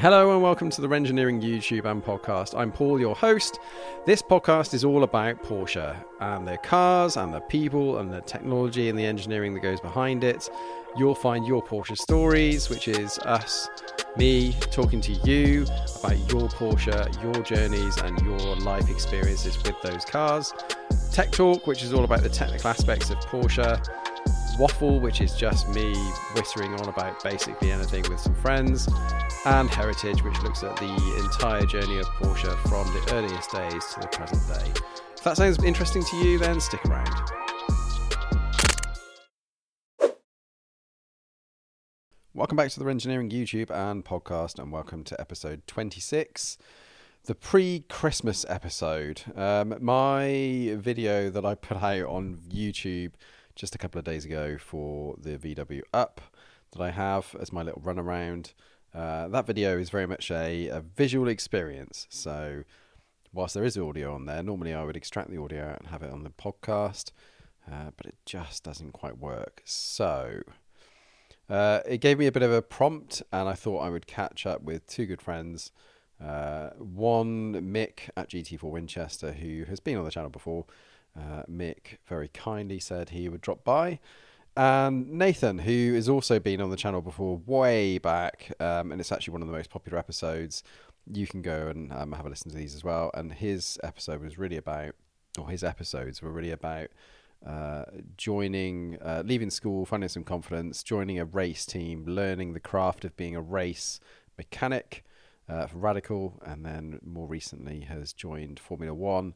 Hello and welcome to the Renngineering YouTube and podcast. I'm Paul, your host. This podcast is all about Porsche and their cars and the people and the technology and the engineering that goes behind it. You'll find your Porsche stories, which is us, me, talking to you about your Porsche, your journeys, and your life experiences with those cars. Tech Talk, which is all about the technical aspects of Porsche. Waffle, which is just me whittering on about basically anything with some friends and Heritage, which looks at the entire journey of Porsche from the earliest days to the present day. If that sounds interesting to you, then stick around. Welcome back to the Renngineering YouTube and podcast, and welcome to episode 26, the pre Christmas episode. Um, my video that I put out on YouTube just a couple of days ago for the VW Up that I have as my little run around. Uh, that video is very much a, a, visual experience. So, whilst there is audio on there, normally I would extract the audio and have it on the podcast, uh, but it just doesn't quite work. So, uh, it gave me a bit of a prompt, and I thought I would catch up with two good friends. Uh, one, Mick at GT4 Winchester, who has been on the channel before. Uh, Mick very kindly said he would drop by and Nathan, who has also been on the channel before, way back, um, and it's actually one of the most popular episodes. You can go and um, have a listen to these as well. And his episode was really about, or his episodes were really about uh, joining, uh, leaving school, finding some confidence, joining a race team, learning the craft of being a race mechanic uh, Radical, and then more recently has joined Formula One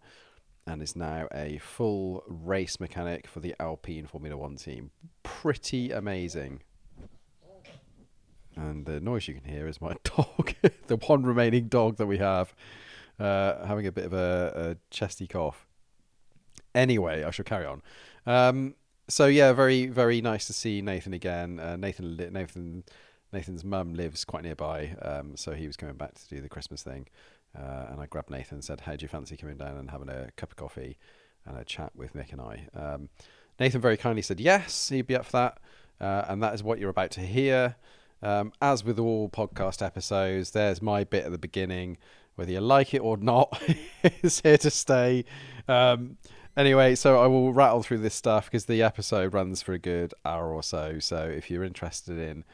and is now a full race mechanic for the Alpine Formula One team. Pretty amazing. And the noise you can hear is my dog, the one remaining dog that we have, uh, having a bit of a, a, chesty cough. Anyway, I shall carry on. Um, so yeah, very very nice to see Nathan again. Uh, Nathan Nathan Nathan's mum lives quite nearby, um, so he was coming back to do the Christmas thing. Uh, and I grabbed Nathan and said, How do you fancy coming down and having a cup of coffee and a chat with Mick and I? Um, Nathan very kindly said, Yes, he'd be up for that. Uh, and that is what you're about to hear. Um, as with all podcast episodes, there's my bit at the beginning. Whether you like it or not, is here to stay. Um, anyway, so I will rattle through this stuff because the episode runs for a good hour or so. So if you're interested in,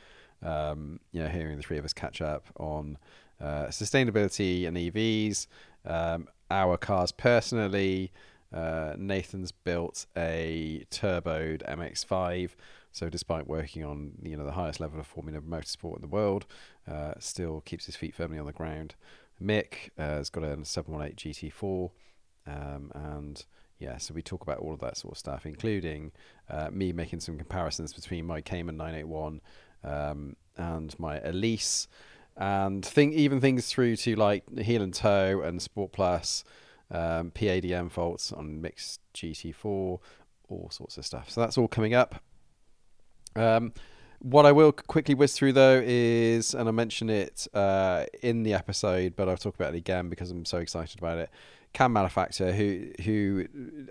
um, you know, hearing the three of us catch up on uh, sustainability and EVs, um, our cars personally. Uh, Nathan's built a turboed MX-5, so despite working on you know the highest level of Formula Motorsport in the world, uh, still keeps his feet firmly on the ground. Mick uh, has got a 718 GT4, um, and yeah, so we talk about all of that sort of stuff, including uh, me making some comparisons between my Cayman 981 um, and my Elise and think even things through to like heel and toe and sport plus um, PADM faults on Mick's GT4, all sorts of stuff. So that's all coming up. Um, what I will quickly whiz through though is, and I mentioned it uh, in the episode, but I'll talk about it again because I'm so excited about it. Kamm Manufaktur, who who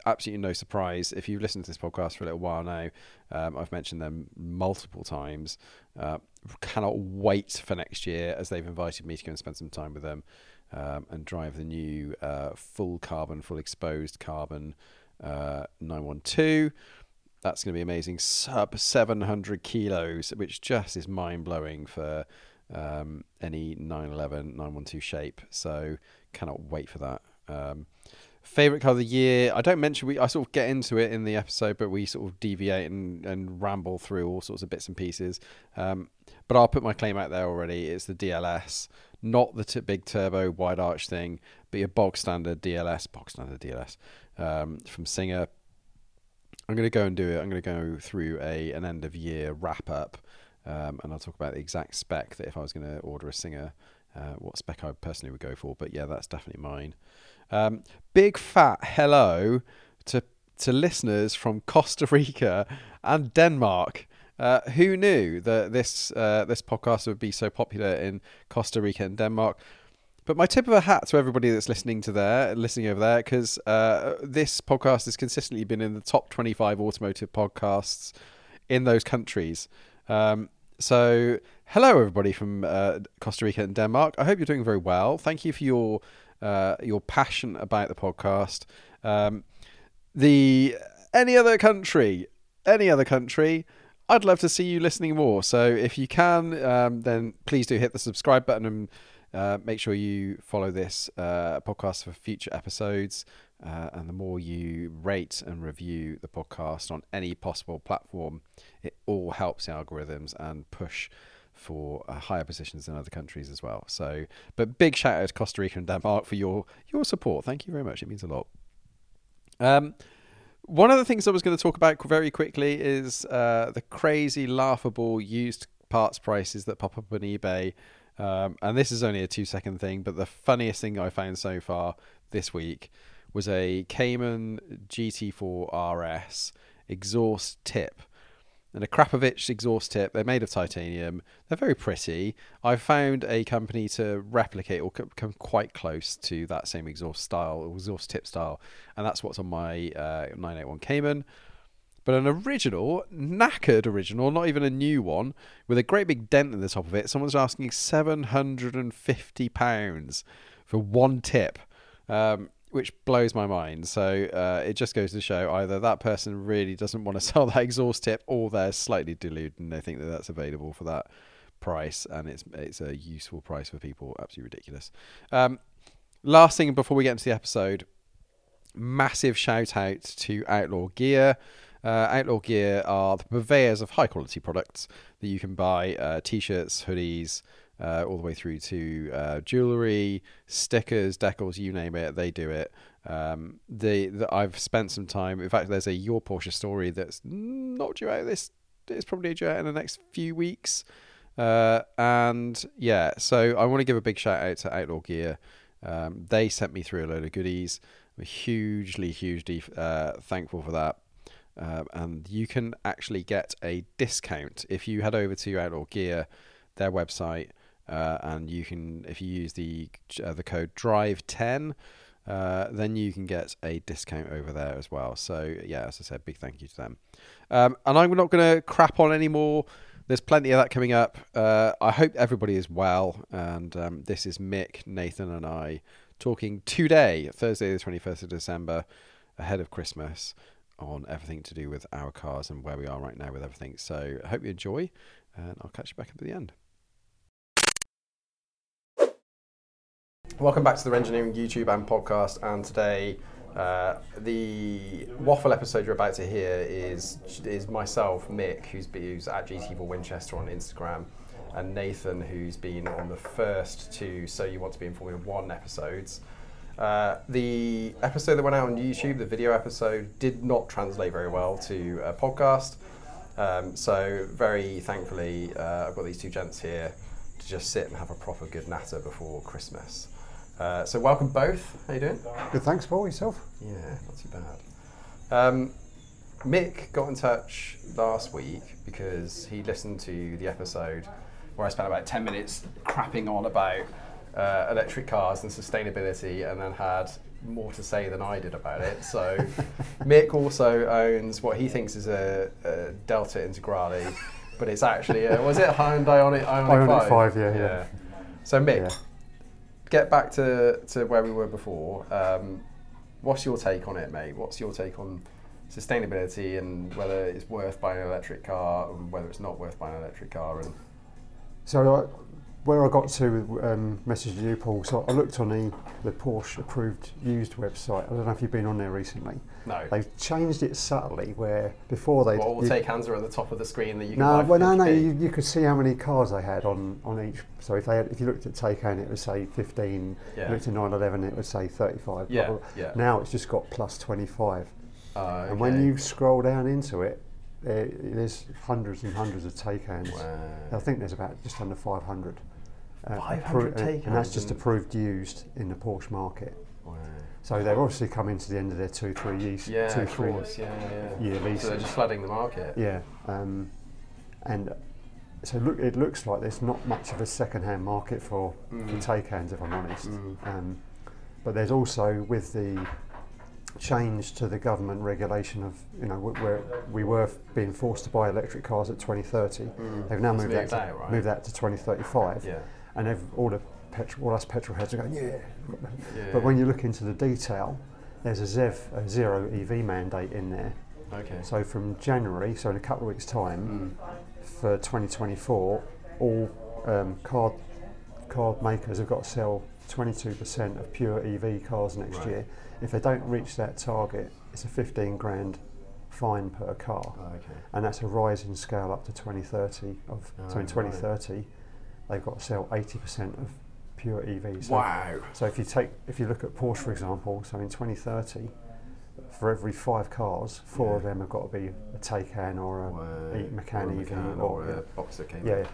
absolutely no surprise if you've listened to this podcast for a little while now, um, I've mentioned them multiple times. Uh, cannot wait for next year as they've invited me to go and spend some time with them um, and drive the new uh, full carbon, full exposed carbon uh, 912. That's going to be amazing. Sub 700 kilos, which just is mind blowing for um, any 911, 912 shape. So cannot wait for that. Um, favorite car of the year. I don't mention we. I sort of get into it in the episode, but we sort of deviate and, and ramble through all sorts of bits and pieces. Um, but I'll put my claim out there already. It's the DLS, not the t- big turbo wide arch thing, but your bog standard DLS, bog standard DLS um, from Singer. I'm going to go and do it. I'm going to go through a an end of year wrap up, um, and I'll talk about the exact spec that if I was going to order a Singer, uh, what spec I personally would go for. But yeah, that's definitely mine. Um, big fat hello to to listeners from Costa Rica and Denmark. Uh, who knew that this uh, this podcast would be so popular in Costa Rica and Denmark? But my tip of a hat to everybody that's listening to there, listening over there, because uh, this podcast has consistently been in the top 25 automotive podcasts in those countries. Um, so Hello, everybody from uh, Costa Rica and Denmark. I hope you're doing very well. Thank you for your uh, your passion about the podcast. Um, the any other country, any other country, I'd love to see you listening more. So if you can, um, then please do hit the subscribe button and uh, make sure you follow this uh, podcast for future episodes. Uh, and the more you rate and review the podcast on any possible platform, it all helps the algorithms and push for uh, higher positions in other countries as well. So, but big shout out to Costa Rica and Denmark for your your support. Thank you very much. It means a lot. Um, one of the things I was going to talk about very quickly is uh, the crazy, laughable used parts prices that pop up on eBay. Um, and this is only a two second thing, but the funniest thing I found so far this week was a Cayman GT4 RS exhaust tip and Akrapovic exhaust tip. They're made of titanium. They're very pretty. I've found a company to replicate or come quite close to that same exhaust style, exhaust tip style, and that's what's on my uh, 981 Cayman. But an original, knackered original, not even a new one, with a great big dent in the top of it. Someone's asking seven hundred and fifty pounds for one tip. Um, which blows my mind. So uh, it just goes to show either that person really doesn't want to sell that exhaust tip, or they're slightly deluded and they think that that's available for that price, and it's it's a useful price for people. Absolutely ridiculous. Um, last thing before we get into the episode, massive shout out to Outlaw Gear. Uh, Outlaw Gear are the purveyors of high quality products that you can buy uh, t shirts, hoodies, uh, all the way through to uh, jewelry, stickers, decals, you name it, they do it. Um, the, I've spent some time. In fact, there's a your Porsche story that's not due out this. It's probably due out in the next few weeks. Uh, and yeah, so I want to give a big shout out to Outlaw Gear. Um, they sent me through a load of goodies. I'm hugely, hugely uh, thankful for that. Uh, and you can actually get a discount if you head over to Outlaw Gear, their website, uh, and you can if you use the uh, the code drive 10 uh, then you can get a discount over there as well. So yeah as i said big thank you to them. Um, and i'm not going to crap on anymore there's plenty of that coming up. Uh, i hope everybody is well. And um, this is mick nathan and i talking today thursday the 21st of december ahead of christmas on everything to do with our cars and where we are right now with everything. So i hope you enjoy and i'll catch you back up at the end Welcome back to the Renngineering YouTube and podcast. And today, uh, the waffle episode you're about to hear is is myself, Mick, who's, who's at GT4 Winchester on Instagram, and Nathan, who's been on the first two So You Want to Be in Formula One episodes. Uh, the episode that went out on YouTube, the video episode, did not translate very well to a podcast. Um, so, very thankfully, uh, I've got these two gents here to just sit and have a proper good natter before Christmas. Uh, so welcome both. How you doing? Good, thanks, Paul. Yourself? Yeah, not too bad. Um, Mick got in touch last week because he listened to the episode where I spent about ten minutes crapping on about uh, electric cars and sustainability, and then had more to say than I did about it. So Mick also owns what he thinks is a, a Delta Integrale, but it's actually a, was it a Hyundai Ioniq, Ioniq, Ioniq 5? 5 yeah, yeah, yeah. So Mick, yeah get back to, to where we were before. Um, what's your take on it, mate? What's your take on sustainability and whether it's worth buying an electric car and whether it's not worth buying an electric car? And so, uh, where I got to with um, messaging you, Paul. So I looked on the the Porsche approved used website. I don't know if you've been on there recently. No. They've changed it subtly where before they. Well, all the take hands are at the top of the screen that you can no. Well, no, no. You, you, could see how many cars they had on, on each. So if they had, if you looked at take Taycan, it would say 15. Yeah. looked at 911, it would say 35. Yeah, yeah. Now it's just got plus 25. Uh, okay. And when you scroll down into it, there, there's hundreds and hundreds of Taycans. Wow. I think there's about just under 500. Uh, 500 appro- and that's just approved used in the Porsche market. Wow. So they're obviously coming to the end of their two, three years, yeah, two, three course, yeah, yeah. year leases. So they're just flooding the market. Yeah, um, and so look, it looks like there's not much of a second-hand market for, mm. for Taycans, if I'm honest. Mm. Um, but there's also with the change to the government regulation of you know where we were being forced to buy electric cars at 2030. They've now It's moved, that, to, out, right? moved that to 2035, Yeah. And they've, all the petrol, all us petrol heads are going, yeah. yeah. But when you look into the detail, there's a ZEV, a zero EV mandate in there. okay. So from January, so in a couple of weeks' time, Mm. for 2024, all um, car car makers have got to sell 22% of pure EV cars next Right. year. If they don't reach that target, it's a 15 grand fine per car, Oh, okay. and that's a rising scale up to 2030. Of Oh, so in right. 2030, they've got to sell 80% of pure EVs. So, Wow. so if you take if you look at Porsche for example, so in 2030, for every five cars, four of them have got to be a Taycan or a Wow. Macan or a EV or- or a Boxer came yeah.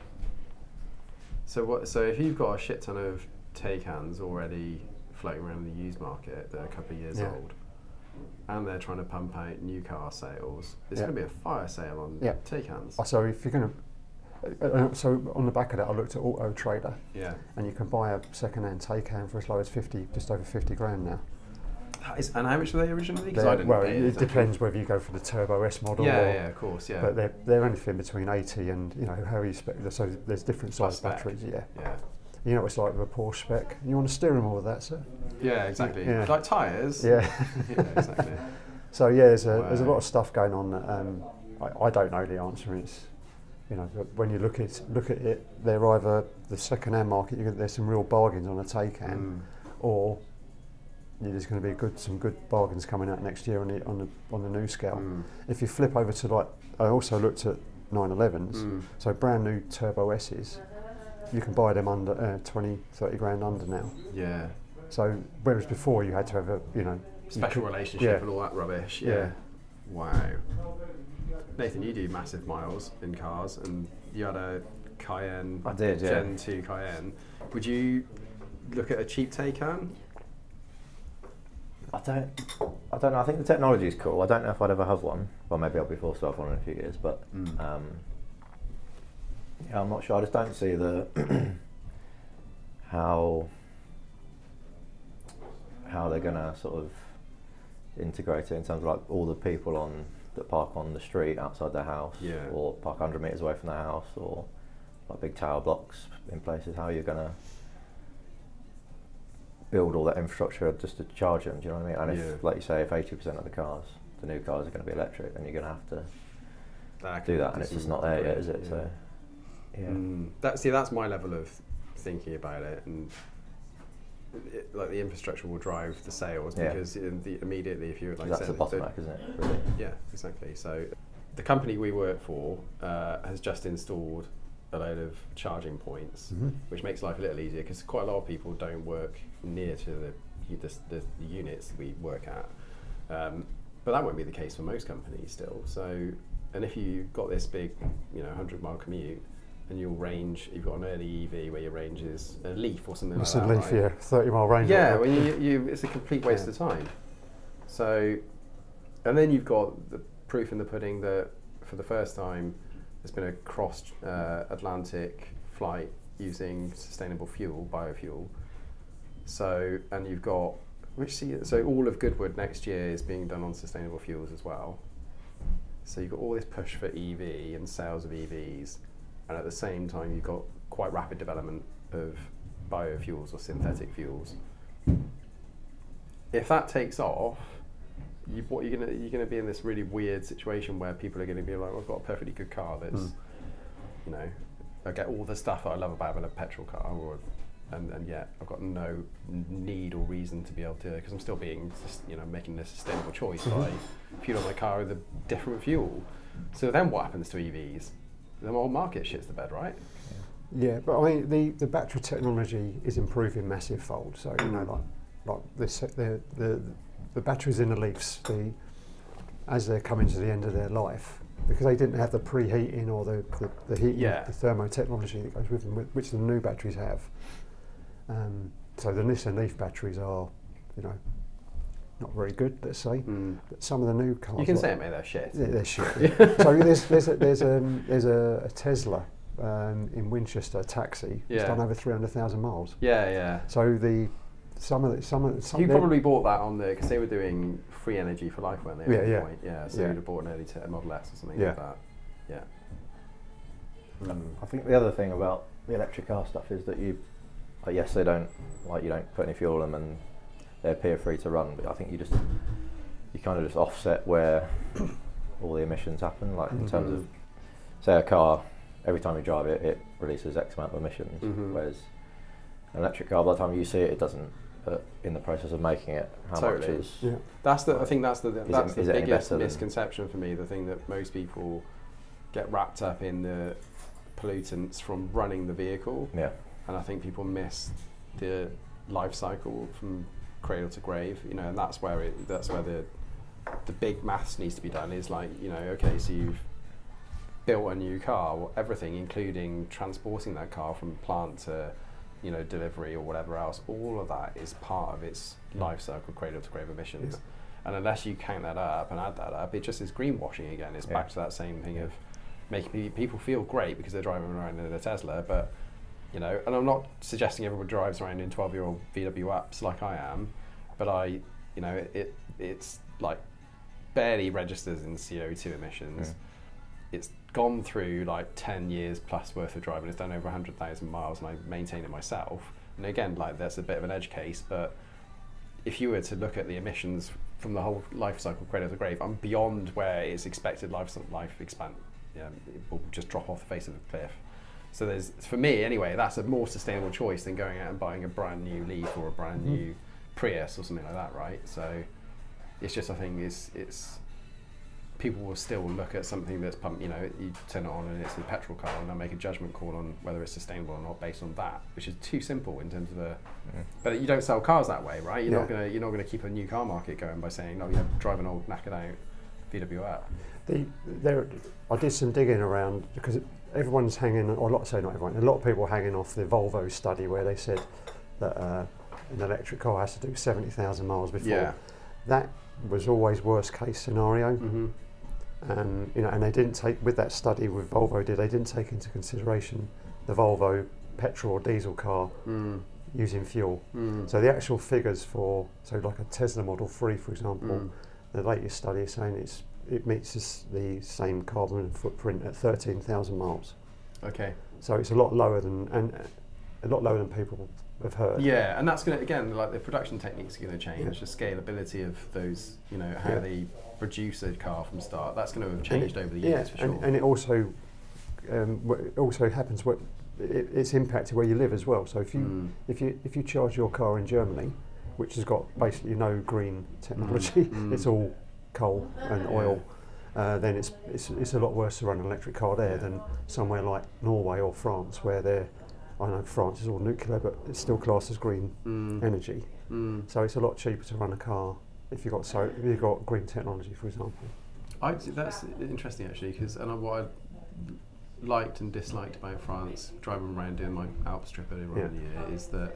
So what? So if you've got a shit ton of Taycans already floating around in the used market that are a couple of years Yeah. old, and they're trying to pump out new car sales, it's Yeah. going to be a fire sale on Yeah. Taycans. Oh, So if you're going to, uh, so on the back of that, I looked at Auto Trader, Yeah. and you can buy a second-hand Taycan for as low as fifty, just over fifty grand now. That is- and how much were they originally? I didn't well, it depends whether you go for the Turbo S model, Yeah, or, yeah, of course, yeah. but they're they're anything between eighty and you know how you spec. So there's different size batteries. Yeah, yeah. you know what it's like with a Porsche spec. You want to steer them all with that, sir. Yeah, exactly. Yeah. Like tyres. Yeah. yeah, exactly. So yeah, there's a there's a lot of stuff going on. That, um, I, I don't know the answer. It's you know but when you look at look at it, they're either the second-hand market. You get, there's some real bargains on a Taycan, Mm. or there's going to be good some good bargains coming out next year on the on the on the new scale. Mm. If you flip over to like, I also looked at 911s. Mm. So brand new Turbo S's, you can buy them under uh, 20, 30 grand under now. Yeah. So whereas before you had to have a you know Special could- relationship yeah. and all that rubbish. Yeah. Yeah. Wow. Nathan, you do massive miles in cars, and you had a Cayenne. I did, yeah. Gen 2 Cayenne. Would you look at a cheap Taycan? I don't, I don't know. I think the technology is cool. I don't know if I'd ever have one. Well, maybe I'll be forced to have one in a few years. But Mm. um, yeah, I'm not sure. I just don't see the how how they're gonna sort of integrate it in terms of like all the people on that park on the street outside their house, Yeah. or park 100 meters away from their house, or like big tower blocks in places. How you're gonna build all that infrastructure just to charge them? Do you know what I mean? And Yeah. if, like you say, if 80% of the cars, the new cars are going to be electric, then you're going to have to That do could that, and it's just not there yet, is it? Yeah. So, yeah. Mm, that see, that's my level of thinking about it, and it, like the infrastructure will drive the sales Yeah. because in the, immediately, if you're like that's the bottleneck, isn't it? Really? Yeah, exactly. So the company we work for uh, has just installed a load of charging points, Mhm. which makes life a little easier because quite a lot of people don't work near to the the, the, the units we work at. Um, but that won't be the case for most companies still. So, and if you've got this big, you know, 100 mile commute and your range, you've got an early EV where your range is a leaf or something It's like a that. leaf, right? yeah, 30 mile range. Yeah, well, you, you, it's a complete waste Yeah. of time. So, and then you've got the proof in the pudding that for the first time there's been a cross uh, Atlantic flight using sustainable fuel, biofuel. So, and you've got which see, so all of Goodwood next year is being done on sustainable fuels as well. So you've got all this push for EV and sales of EVs, and at the same time you've got quite rapid development of biofuels or synthetic fuels. If that takes off, you, what you're gonna you're gonna be in this really weird situation where people are gonna be like, I've got a perfectly good car that's, Mm. you know, I get all the stuff that I love about having a petrol car, or and, and yet I've got no need or reason to be able to because I'm still being you know making a sustainable choice by fueling my car with a different fuel. So then what happens to EVs? The whole market shits the bed, right? Yeah, but I mean, the, the battery technology is improving massive fold. So, you know, like, like this, the, the, the batteries in the Leafs, the, as they're coming to the end of their life, because they didn't have the preheating or the, the, the heating, Yeah. the thermo technology that goes with them, which the new batteries have. Um, so the Nissan Leaf batteries are, you know, not very good, let's say. But some of the new cars, You can like- say it, mate. They're shit. yeah, they're shit. so there's there's a, there's um, there's a, a Tesla um, in Winchester, a taxi. It's Yeah. done over three hundred thousand miles. Yeah, yeah. So the some of the, some of the, some You probably bought that on the because they were doing free energy for life, weren't they? at Yeah, one yeah. Point? Yeah. So Yeah. you'd have bought an early t- Model S or something Yeah. like that. Yeah. Mm. I think the other thing about the electric car stuff is that you, like, yes, they don't like you don't put any fuel in them and they appear free to run, but I think you just you kind of just offset where all the emissions happen. Like in terms of say a car, every time you drive it, it releases X amount of emissions, Mhm. whereas an electric car, by the time you see it, it doesn't. But in the process of making it, how much Totally. is yeah. That's the. I think that's the. That's is the biggest misconception for me. The thing that most people get wrapped up in the pollutants from running the vehicle, yeah, and I think people miss the life cycle from cradle to grave. You know, and that's where it. That's where the the big maths needs to be done. Is like you know, okay, so you've built a new car, well, everything, including transporting that car from plant to you know delivery or whatever else. All of that is part of its life cycle, cradle to grave emissions. And unless you count that up and add that up, it just is greenwashing again. It's Yeah. back to that same thing of making people feel great because they're driving around in a Tesla, but you know, and I'm not suggesting everyone drives around in 12 year old VW Ups like I am, but I, you know, it, it it's like barely registers in CO2 emissions. Mm. It's gone through like 10 years plus worth of driving. It's done over 100,000 miles and I maintain it myself. And again, like that's a bit of an edge case, but if you were to look at the emissions from the whole life cycle cradle to the grave, I'm beyond where it's expected life life expand. Yeah, it will just drop off the face of the cliff. So there's, for me anyway, that's a more sustainable choice than going out and buying a brand new Leaf or a brand Mhm. new Prius or something like that, right? So it's just I think it's it's people will still look at something that's pumped. You know, you turn it on and it's a petrol car, and they'll make a judgment call on whether it's sustainable or not based on that, which is too simple in terms of a. Mm. But you don't sell cars that way, right? You're not gonna you're not gonna keep a new car market going by saying no, you have drive an old knackered out VW. The, there, I did some digging around because it, everyone's hanging, or a lot, say not everyone, a lot of people hanging off the Volvo study where they said that uh, an electric car has to do 70,000 miles before. Yeah. That was always worst case scenario. Mm-hmm. and you know, and they didn't take with that study with Volvo did they didn't take into consideration the Volvo petrol or diesel car Mm. using fuel. Mm. So the actual figures for so like a Tesla Model 3 for example, Mm. the latest study is saying it's it meets this, the same carbon footprint at 13,000 miles. Okay. So it's a lot lower than and uh, a lot lower than people have heard. Yeah, and that's gonna again like the production techniques are gonna change. Yeah. The scalability of those, you know, how Yeah. they produce a car from start. That's gonna have changed it- over the yeah, years for and, sure. and it also um, it also happens what it, it's impacted where you live as well. So if you Mm. if you if you charge your car in Germany, which has got basically no green technology, mm. it's all coal and oil. Uh, then it's, it's it's a lot worse to run an electric car there Yeah. than somewhere like Norway or France, where they're I know France is all nuclear, but it's still classed as green Mm. energy. Mm. So it's a lot cheaper to run a car if you got so if you got green technology, for example. I, that's interesting actually, because and I- what I liked and disliked about France, driving around doing my Alps trip earlier on in the year, is that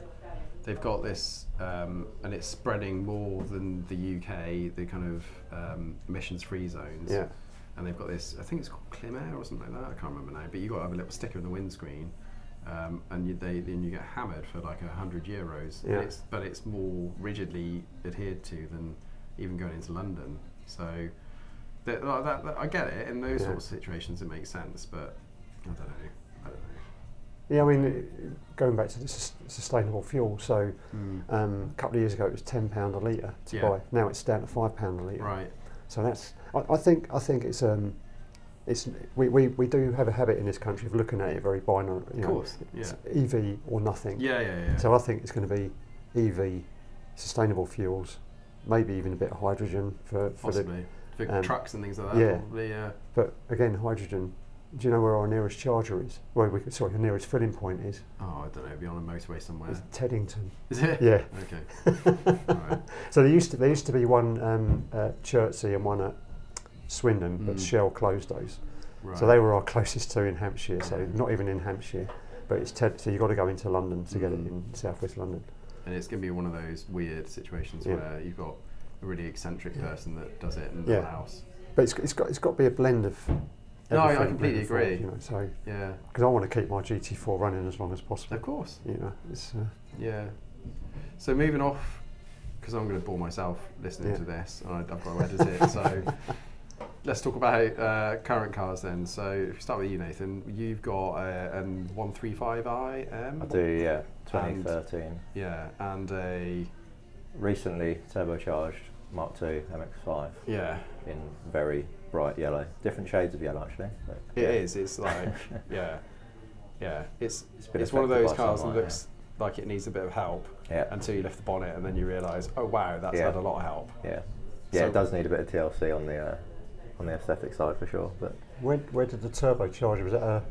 they've got this, um, and it's spreading more than the UK, the kind of um, emissions-free zones. Yeah. And they've got this, I think it's called Climair or something like that. I can't remember now. But you've got to have a little sticker in the windscreen, um, and you, they then you get hammered for like a hundred euros. And Yeah. It's, but it's more rigidly adhered to than even going into London. So that, like that, that- I get it. In those Yeah. sorts of situations, it makes sense. But I don't know. Yeah, I mean, going back to the sustainable fuel, so um, a couple of years ago it was ten pound a litre to Yeah. buy. Now it's down to five pound a litre. Right. So that's I, I think I think it's um it's we, we, we do have a habit in this country of looking at it very binary. You Of course. Yeah. EV or nothing. Yeah. Yeah. Yeah. So I think it's going to be EV, sustainable fuels, maybe even a bit of hydrogen for, for the. For um, trucks and things like that. yeah. Probably. Yeah. But again, hydrogen. Do you know where our nearest charger is? Well, we, sorry, our nearest filling point is. Oh, I don't know. It'd Be on a motorway somewhere. Is Teddington. Is it? Yeah. Okay. Right. So there used to there used to be one um, at Chertsey and one at Swindon, but Mm. Shell closed those. Right. So they were our closest two in Hampshire. So not even in Hampshire, but it's Ted. So you've got to go into London to get it Mm. in southwest London. And it's going to be one of those weird situations Yeah. where you've got a really eccentric Yeah. person that does it and Yeah. else. But it's, it's got it's got to be a blend of. No, I- I completely moving forward, agree. You know, so Yeah, because I want to keep my GT4 running as long as possible. of course. You know, it's uh, Yeah, So moving off, because I'm going to bore myself listening Yeah. to this, and I- I've got to edit it. So let's talk about uh, current cars then. So if you start with you, Nathan, you've got uh, an 135i M. I do, yeah. And- 2013. Yeah, and a Recently turbocharged Mark II MX5 yeah. in very bright yellow. Different shades of yellow, actually. but It yeah. is. It's like yeah, yeah. It's It's it's one of those by cars that sunlight, looks like it needs a bit of help Yeah. until you lift the bonnet and then you realise, oh wow, that's Yeah. had a lot of help. Yeah, yeah, So- it does need a bit of TLC on the uh, on the aesthetic side for sure. But Where, where did the turbocharger? Was it a.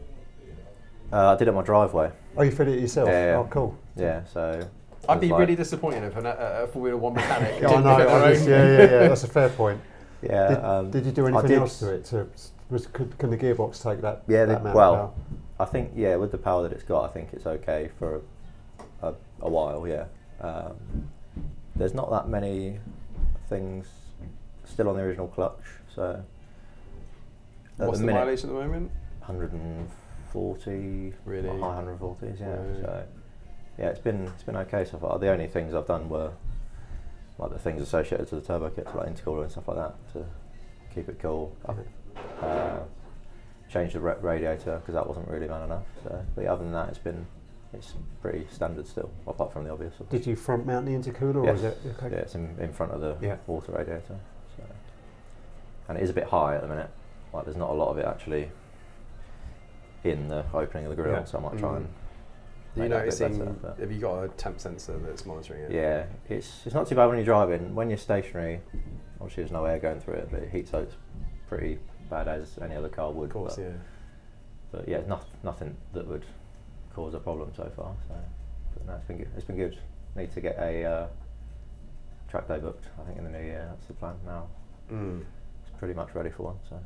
uh, I did it on my driveway. Oh, you fit it yourself? Yeah, yeah. Oh, cool. Yeah, so I'd be like- really disappointed if an, a, a Formula One mechanic Yeah, I didn't know. fit their own. yeah, yeah, yeah. That's a fair point. Yeah. Did, um, did you do anything did- else to it? To, was, could, can the gearbox take that? Yeah, that the- well, power? I think yeah, with the power that it's got, I think it's okay for a, a while. Yeah. Um, there's not that many things still on the original clutch, so What's the the, minute, mileage at the moment? 140, Really? high 140s. Yeah. Right. So yeah, it's been it's been okay so far. The only things I've done were like the things associated to the turbo kits, like intercooler and stuff like that, to keep it cool. Uh, changed the radiator because that wasn't really man enough. So, but other than that, it's been it's pretty standard still, apart from the obvious. Did you front mount the intercooler, or yes. is it? Okay. Yeah, it's in, in front of the Yeah. water radiator. So. And it is a bit high at the minute. Like there's not a lot of it actually in the opening of the grill, Yeah. so I might try Mm. and Are you noticing? Better, have you got a temp sensor that's monitoring it? Yeah, it's it's not too bad when you're driving. When you're stationary, obviously there's no air going through it, but it heats up pretty bad as any other car would. Of course, but, yeah. but yeah, not, nothing that would cause a problem so far. So, but no, it's been good. It's been good. Need to get a uh, track day booked. I think in the new year. That's the plan now. Mm. It's pretty much ready for one. So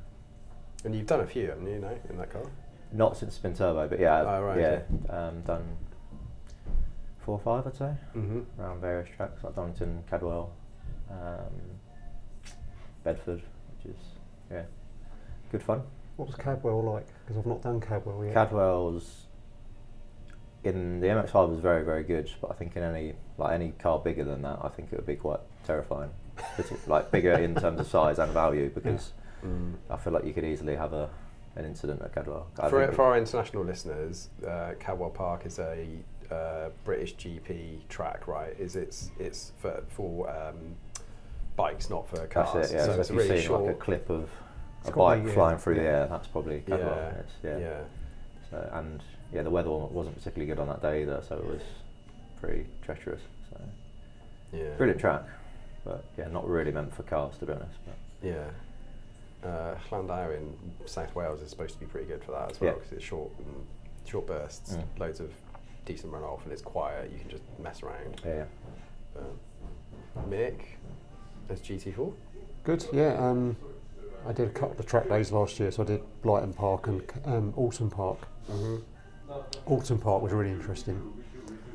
And you've done a few, haven't you? No, in that car. Not since it's turbo, but yeah, Oh, right, yeah, okay. um, done four or five, I'd say. Mm-hmm. around various tracks like Donington, Cadwell, um, Bedford, which is yeah, good fun. What was Cadwell like? Because I've not done Cadwell yet. Cadwell's in the MX-5 was very very good, but I think in any like any car bigger than that, I think it would be quite terrifying. Partic- like bigger in terms of size and value because Mm. I feel like you could easily have a an incident at Cadwell. For, for our international listeners, uh, Cadwell Park is a uh, British GP track, right? Is it's it's for for um, bikes, not for that's cars. it. Yeah, So so, it's if a you've really seen short. like a clip of It's a bike the, uh, flying through the air, that's probably Cadwell. yeah, It's- yeah. yeah. So, and yeah, the weather wasn't particularly good on that day either, so it was pretty treacherous. So yeah, brilliant track, but yeah, not really meant for cars to be honest. But Yeah. Uh, Llandow in South Wales is supposed to be pretty good for that as well Yeah. because it's short, and short bursts, Mm. loads of decent runoff, and it's quiet. You can just mess around. yeah, But Mick, as GT4. Good. Yeah. Um, I did a couple of track days last year, so I did Blyton Park and um, Oulton Park. Mm-hmm. Oulton Park was really interesting.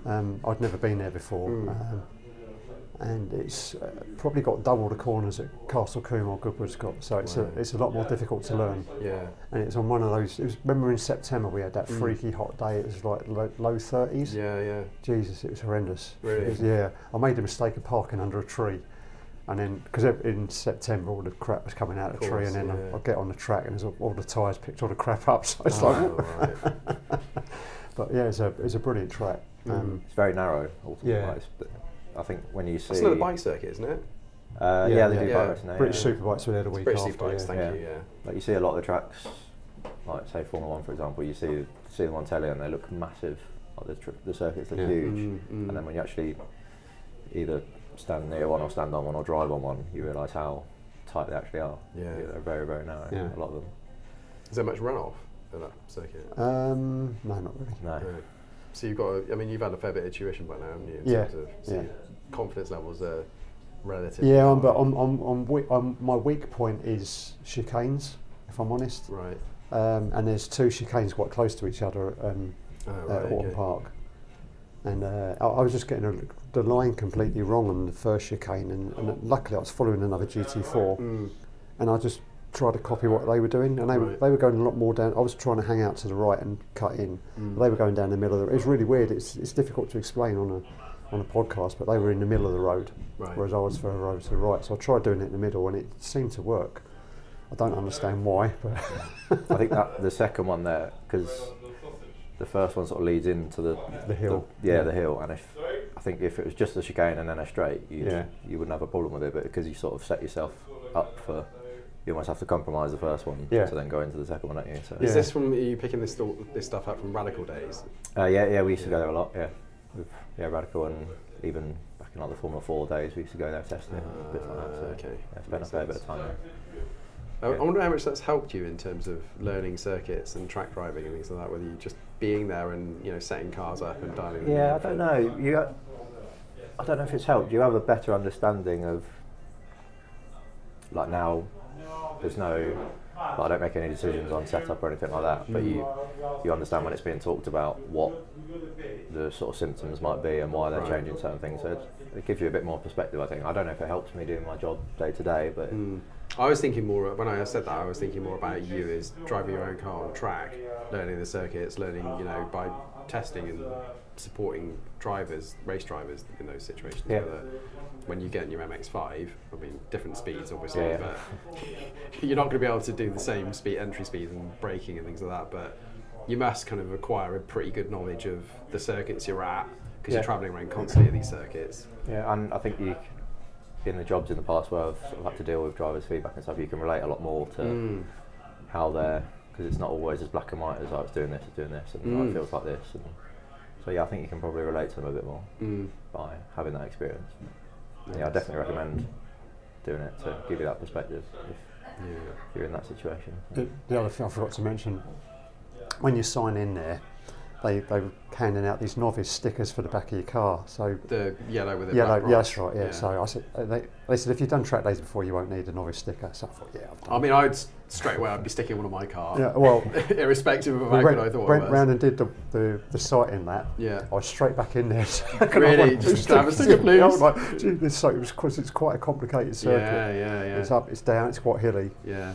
Um, I'd never been there before, Mm. um, and it's uh, probably got double the corners that Castle Combe or Goodwood's got. So it's Wow. a, it's a lot more difficult to learn. Yeah. And it's on one of those. It was, remember in September we had that Mm. freaky hot day. It was like low, low 30s. Yeah, yeah. Jesus, it was horrendous. Really? Was- yeah, I made the mistake of parking under a tree, and then because in September all the crap was coming out of the tree, and then yeah. I, I get on the track and there's all, all the tyres picked all the crap up. So it's Oh, like, right. but yeah, it's a it's a brilliant track. Um, it's very narrow. Ultimately, Yeah. Like, but I think when you see, That's another bike circuit, isn't it? uh, Yeah, yeah, they yeah. do Yeah. bike racing there, British yeah. Superbikes were there the week British after. Superbikes, yeah. thank Yeah. you, yeah. Like you see a lot of the tracks, like say Formula One for example, you see see them on telly and they look massive. Like the, tr- the circuits look Yeah. huge, Mm, mm. and then when you actually either stand near one or stand on one or drive on one, you realise how tight they actually are. Yeah. they're very very narrow. Yeah. A lot of them. Is there much runoff in that circuit? Um, no, not really. No. No. So you've got, a, I mean, you've had a fair bit of tuition by now, haven't you? In Yeah, Terms of, so yeah. Confidence levels are relative. Yeah, high. but I'm, I'm, I'm, we- I'm, my weak point is chicanes, if I'm honest. Right. Um, and there's two chicanes quite close to each other um, Oh, at right. Oulton okay. Park. And uh, I, I was just getting a, the line completely wrong on the first chicane, and, and luckily I was following another GT4, Mm. and I just tried to copy what they were doing, and they, were, Right. they were going a lot more down. I was trying to hang out to the right and cut in, Mm. they were going down the middle. Of the, it was really weird. It's, it's difficult to explain on a on a podcast, but they were in the middle of the road, Right. whereas I was further over to the right. So I tried doing it in the middle, and it seemed to work. I don't understand why, but I think that the second one there, because the first one sort of leads into the the hill. the- yeah, the hill, and if I think if it was just a chicane and then a straight, you Yeah. you wouldn't have a problem with it, but because you sort of set yourself up for, you almost have to compromise the first one Yeah. to then go into the second one, don't you? So Is Yeah. this from are you picking this sto- this stuff up from Radical days? uh, yeah, yeah, we used to go there a lot, yeah, with yeah, radical and even back in like the Formula Four days, we used to go there testing and bits like that. So Uh, okay. yeah, spent a fair bit of time there. I, I Yeah. wonder how much that's helped you in terms of learning circuits and track driving and things like that. Whether you just being there and you know setting cars up and dialing. Yeah, I don't know. You, I don't know if it's helped. You have a better understanding of, like now, there's no, like I don't make any decisions on setup or anything like that. But you, you understand when it's being talked about what the sort of symptoms might be and why they're Right. changing certain things. So it, it gives you a bit more perspective. I think. I don't know if it helps me doing my job day to day, but Mm. I was thinking more when I said that. I was thinking more about you as driving your own car on track, learning the circuits, learning you know by testing and supporting drivers, race drivers in those situations. Yeah. When you get in your MX-5, I mean different speeds obviously, Yeah, yeah. but you're not going to be able to do the same speed entry speeds and braking and things like that. But you must kind of acquire a pretty good knowledge of the circuits you're at because Yeah. you're travelling around constantly at these circuits. Yeah, and I think you, in the jobs in the past where I've sort of had to deal with drivers' feedback and stuff, you can relate a lot more to Mm. how they're because it's not always as black and white as I was doing this, or doing this, and oh, Mm. it feels like this. And so yeah, I think you can probably relate to them a bit more Mm. by having that experience. Yeah, I definitely recommend doing it to give you that perspective if Yeah. you're in that situation. The, the other thing I forgot to mention, when you sign in there, they they were handing out these novice stickers for the back of your car. So The yellow with the yellow, yeah, that's right. Yeah. So I said uh, they, they said if you've done track days before, you won't need a novice sticker. So I thought, yeah, I've done. I mean, I'd straight away I'd be sticking one on my car, yeah, well, irrespective of how went, good I thought went it was. round and did the, the, the site in that. yeah. I was straight back in there. Really? Just have a sticker, please? I was like, gee, this site was because it's quite a complicated circuit. Yeah, yeah, yeah. It's up, it's down, it's quite hilly, Yeah.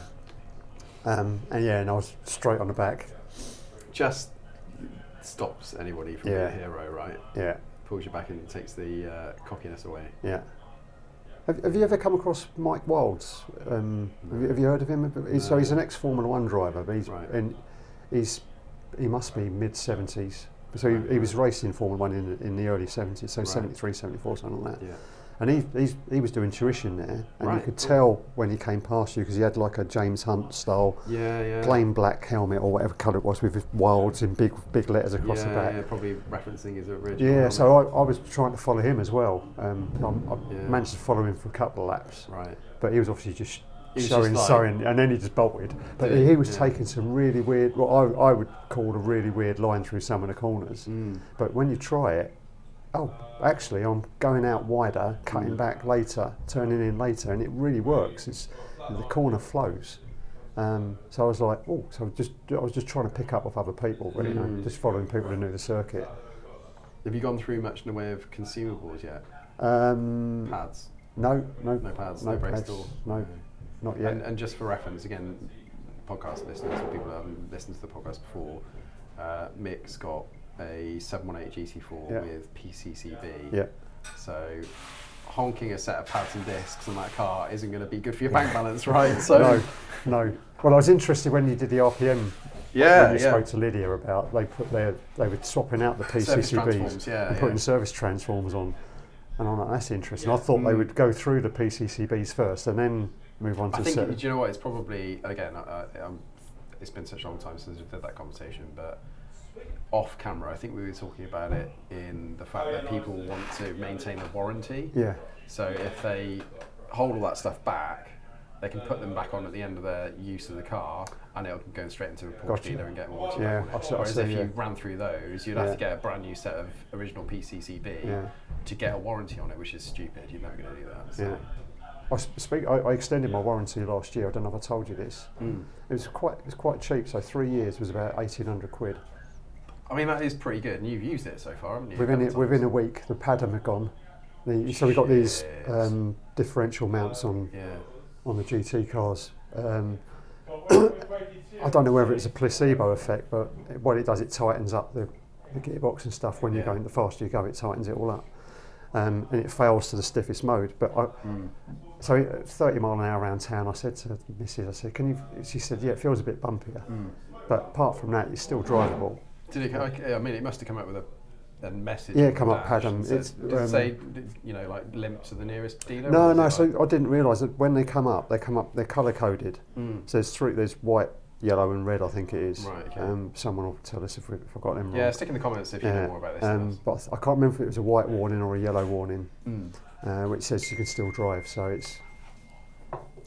um, and yeah, and I was straight on the back. Just stops anybody from being a hero, right? Yeah, Pulls you back and takes the uh, cockiness away. yeah. Have, have you ever come across Mike Wilds? Um, have, you, have you heard of him? He's, So he's an ex Formula One driver, but he's Right. and he's he must be mid seventies. So he, he was racing Formula One in, in the early seventies, so Right. 73, 74, something like that. Yeah. And he he's, he was doing tuition there, and you could tell when he came past you because he had like a James Hunt style Yeah, yeah. plain black helmet or whatever colour it was with wilds in big big letters across yeah, the back. yeah, probably referencing his original. Yeah, helmet. so I, I was trying to follow him as well. Um, I'm- I Yeah. managed to follow him for a couple of laps, Right. but he was obviously just was showing, just like- showing, and then he just bolted. But he, he? was taking some really weird, what I, I would call a really weird line through some of the corners. Mm. But when you try it, oh, actually, I'm going out wider, cutting Mm. back later, turning in later, and it really works. It's the corner flows. Um, so I was like, oh, so just I was just trying to pick up off other people, really, you know, Mm. just following people who knew the circuit. Have you gone through much in the way of consumables yet? Um, Pads? no, no, No pads, no no, brake pads, no, not yet. And, and just for reference, again, podcast listeners or people that haven't listened to the podcast before, uh, Mick's got a 718 GT4 Yeah. with PCCB. yeah, So honking a set of pads and discs on that car isn't going to be good for your bank balance, right? So no, no. Well, I was interested when you did the RPM. yeah, when you yeah. spoke to Lydia about they put their they were swapping out the PCCBs yeah, and yeah. putting Surface Transforms on, and I'm like, that's interesting. I thought they Mm. would go through the PCCBs first and then move on to I think set. do you know what? It's probably again. Uh, um, it's been such a long time since we did that conversation, but off camera, I think we were talking about it in the fact that people want to maintain the warranty. yeah, So if they hold all that stuff back, they can put them back on at the end of their use of the car, and it'll go straight into a Porsche Gotcha. dealer and get warranty. Yeah, back on it. Whereas see, if yeah. you ran through those, you'd have Yeah. to get a brand new set of original PCCB yeah, to get a warranty on it, which is stupid. You're never going to do that. So. yeah. I s- speak. I, I extended my warranty last year. I don't know if I told you this. Mm. It was quite. It was quite cheap. So three years was about eighteen hundred quid. I mean, that is pretty good, and you've used it so far, haven't you? Within it, within a week, the PADM had gone. The, so we got these um, differential mounts on Yeah. on the GT cars. Um, I don't know whether it's a placebo effect, but it- what it does, it tightens up the, the gearbox and stuff. When you're going, the faster you go, it tightens it all up. um, and it fails to the stiffest mode. But I, Mm. so at 30 mile an hour around town, I said to Mrs. I said, "Can you?" She said, "Yeah, it feels a bit bumpier, Mm. but apart from that, it's still drivable." Did it? okay, I mean, it must have come up with a, a message. Yeah, come up, had, it's, Did it um, say, you know, like limp to the nearest dealer? No, no. So like- I didn't realise that when they come up, they come up. They're colour coded. Mm. So there's three. There's white, yellow, and red. I think it is. Right, okay. Um, someone will tell us if, we, if I got them wrong. Yeah, stick in the comments if you know more about this. um, but I, I can't remember if it was a white warning or a yellow warning, Mm. uh, which says you can still drive. So it's.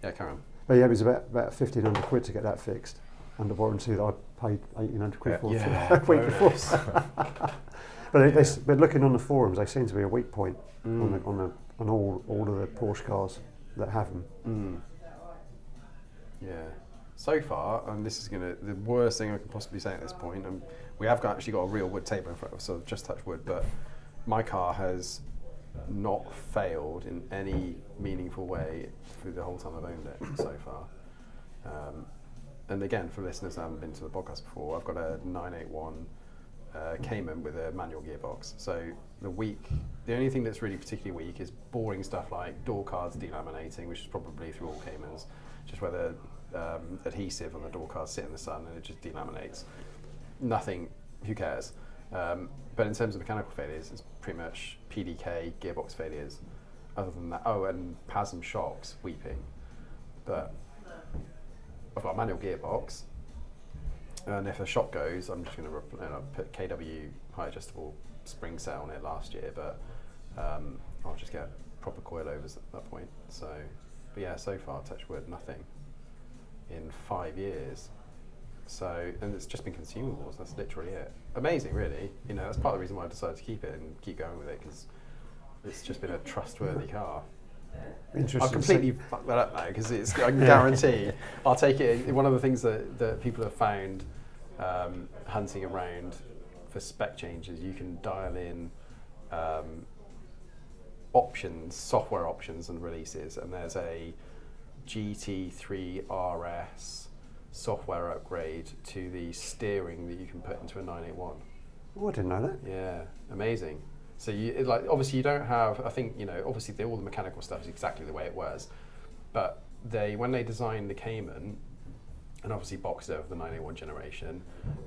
Yeah, carry on. But yeah, it was about about fifteen hundred quid to get that fixed under warranty that I paid eighteen hundred quid Yeah. for Yeah, a week before. But they, they, but looking on the forums, they seem to be a weak point on the, Mm. on the on all all of the Porsche cars that have them. Mm. Yeah. So far, and this is gonna the worst thing I can possibly say at this point. And we have got, actually got a real wood table in front of us, so just touch wood. But my car has not failed in any meaningful way through the whole time I've owned it so far. Um, and again, for listeners that haven't been to the podcast before, I've got a 981 uh, Cayman with a manual gearbox. So the weak, the only thing that's really particularly weak is boring stuff like door cards delaminating, which is probably through all Caymans, just where the um, adhesive on the door cards sit in the sun and it just delaminates. Nothing, who cares? Um, but in terms of mechanical failures, it's pretty much PDK gearbox failures. Other than that, oh, and PASM shocks, weeping. But I've got a manual gearbox, and if a shock goes, I'm just going to you know, put KW high adjustable spring set on it last year, but um, I'll just get proper coilovers at that point. So, but yeah, so far, touch wood, nothing in five years. So, and it's just been consumables. That's literally it. Amazing, really. You know, that's part of the reason why I decided to keep it and keep going with it because it's just been a trustworthy car. Interesting. I've completely fucked that up now because it's. I can guarantee. I'll take it. One of the things that, that people have found um, hunting around for spec changes, you can dial in um, options, software options, and releases, and there's a GT3 RS software upgrade to the steering that you can put into a 981. Oh, I didn't know that. Yeah, amazing. So you it, like obviously you don't have. I think you know obviously the, all the mechanical stuff is exactly the way it was, but they when they designed the Cayman, and obviously Boxer of the 981 generation,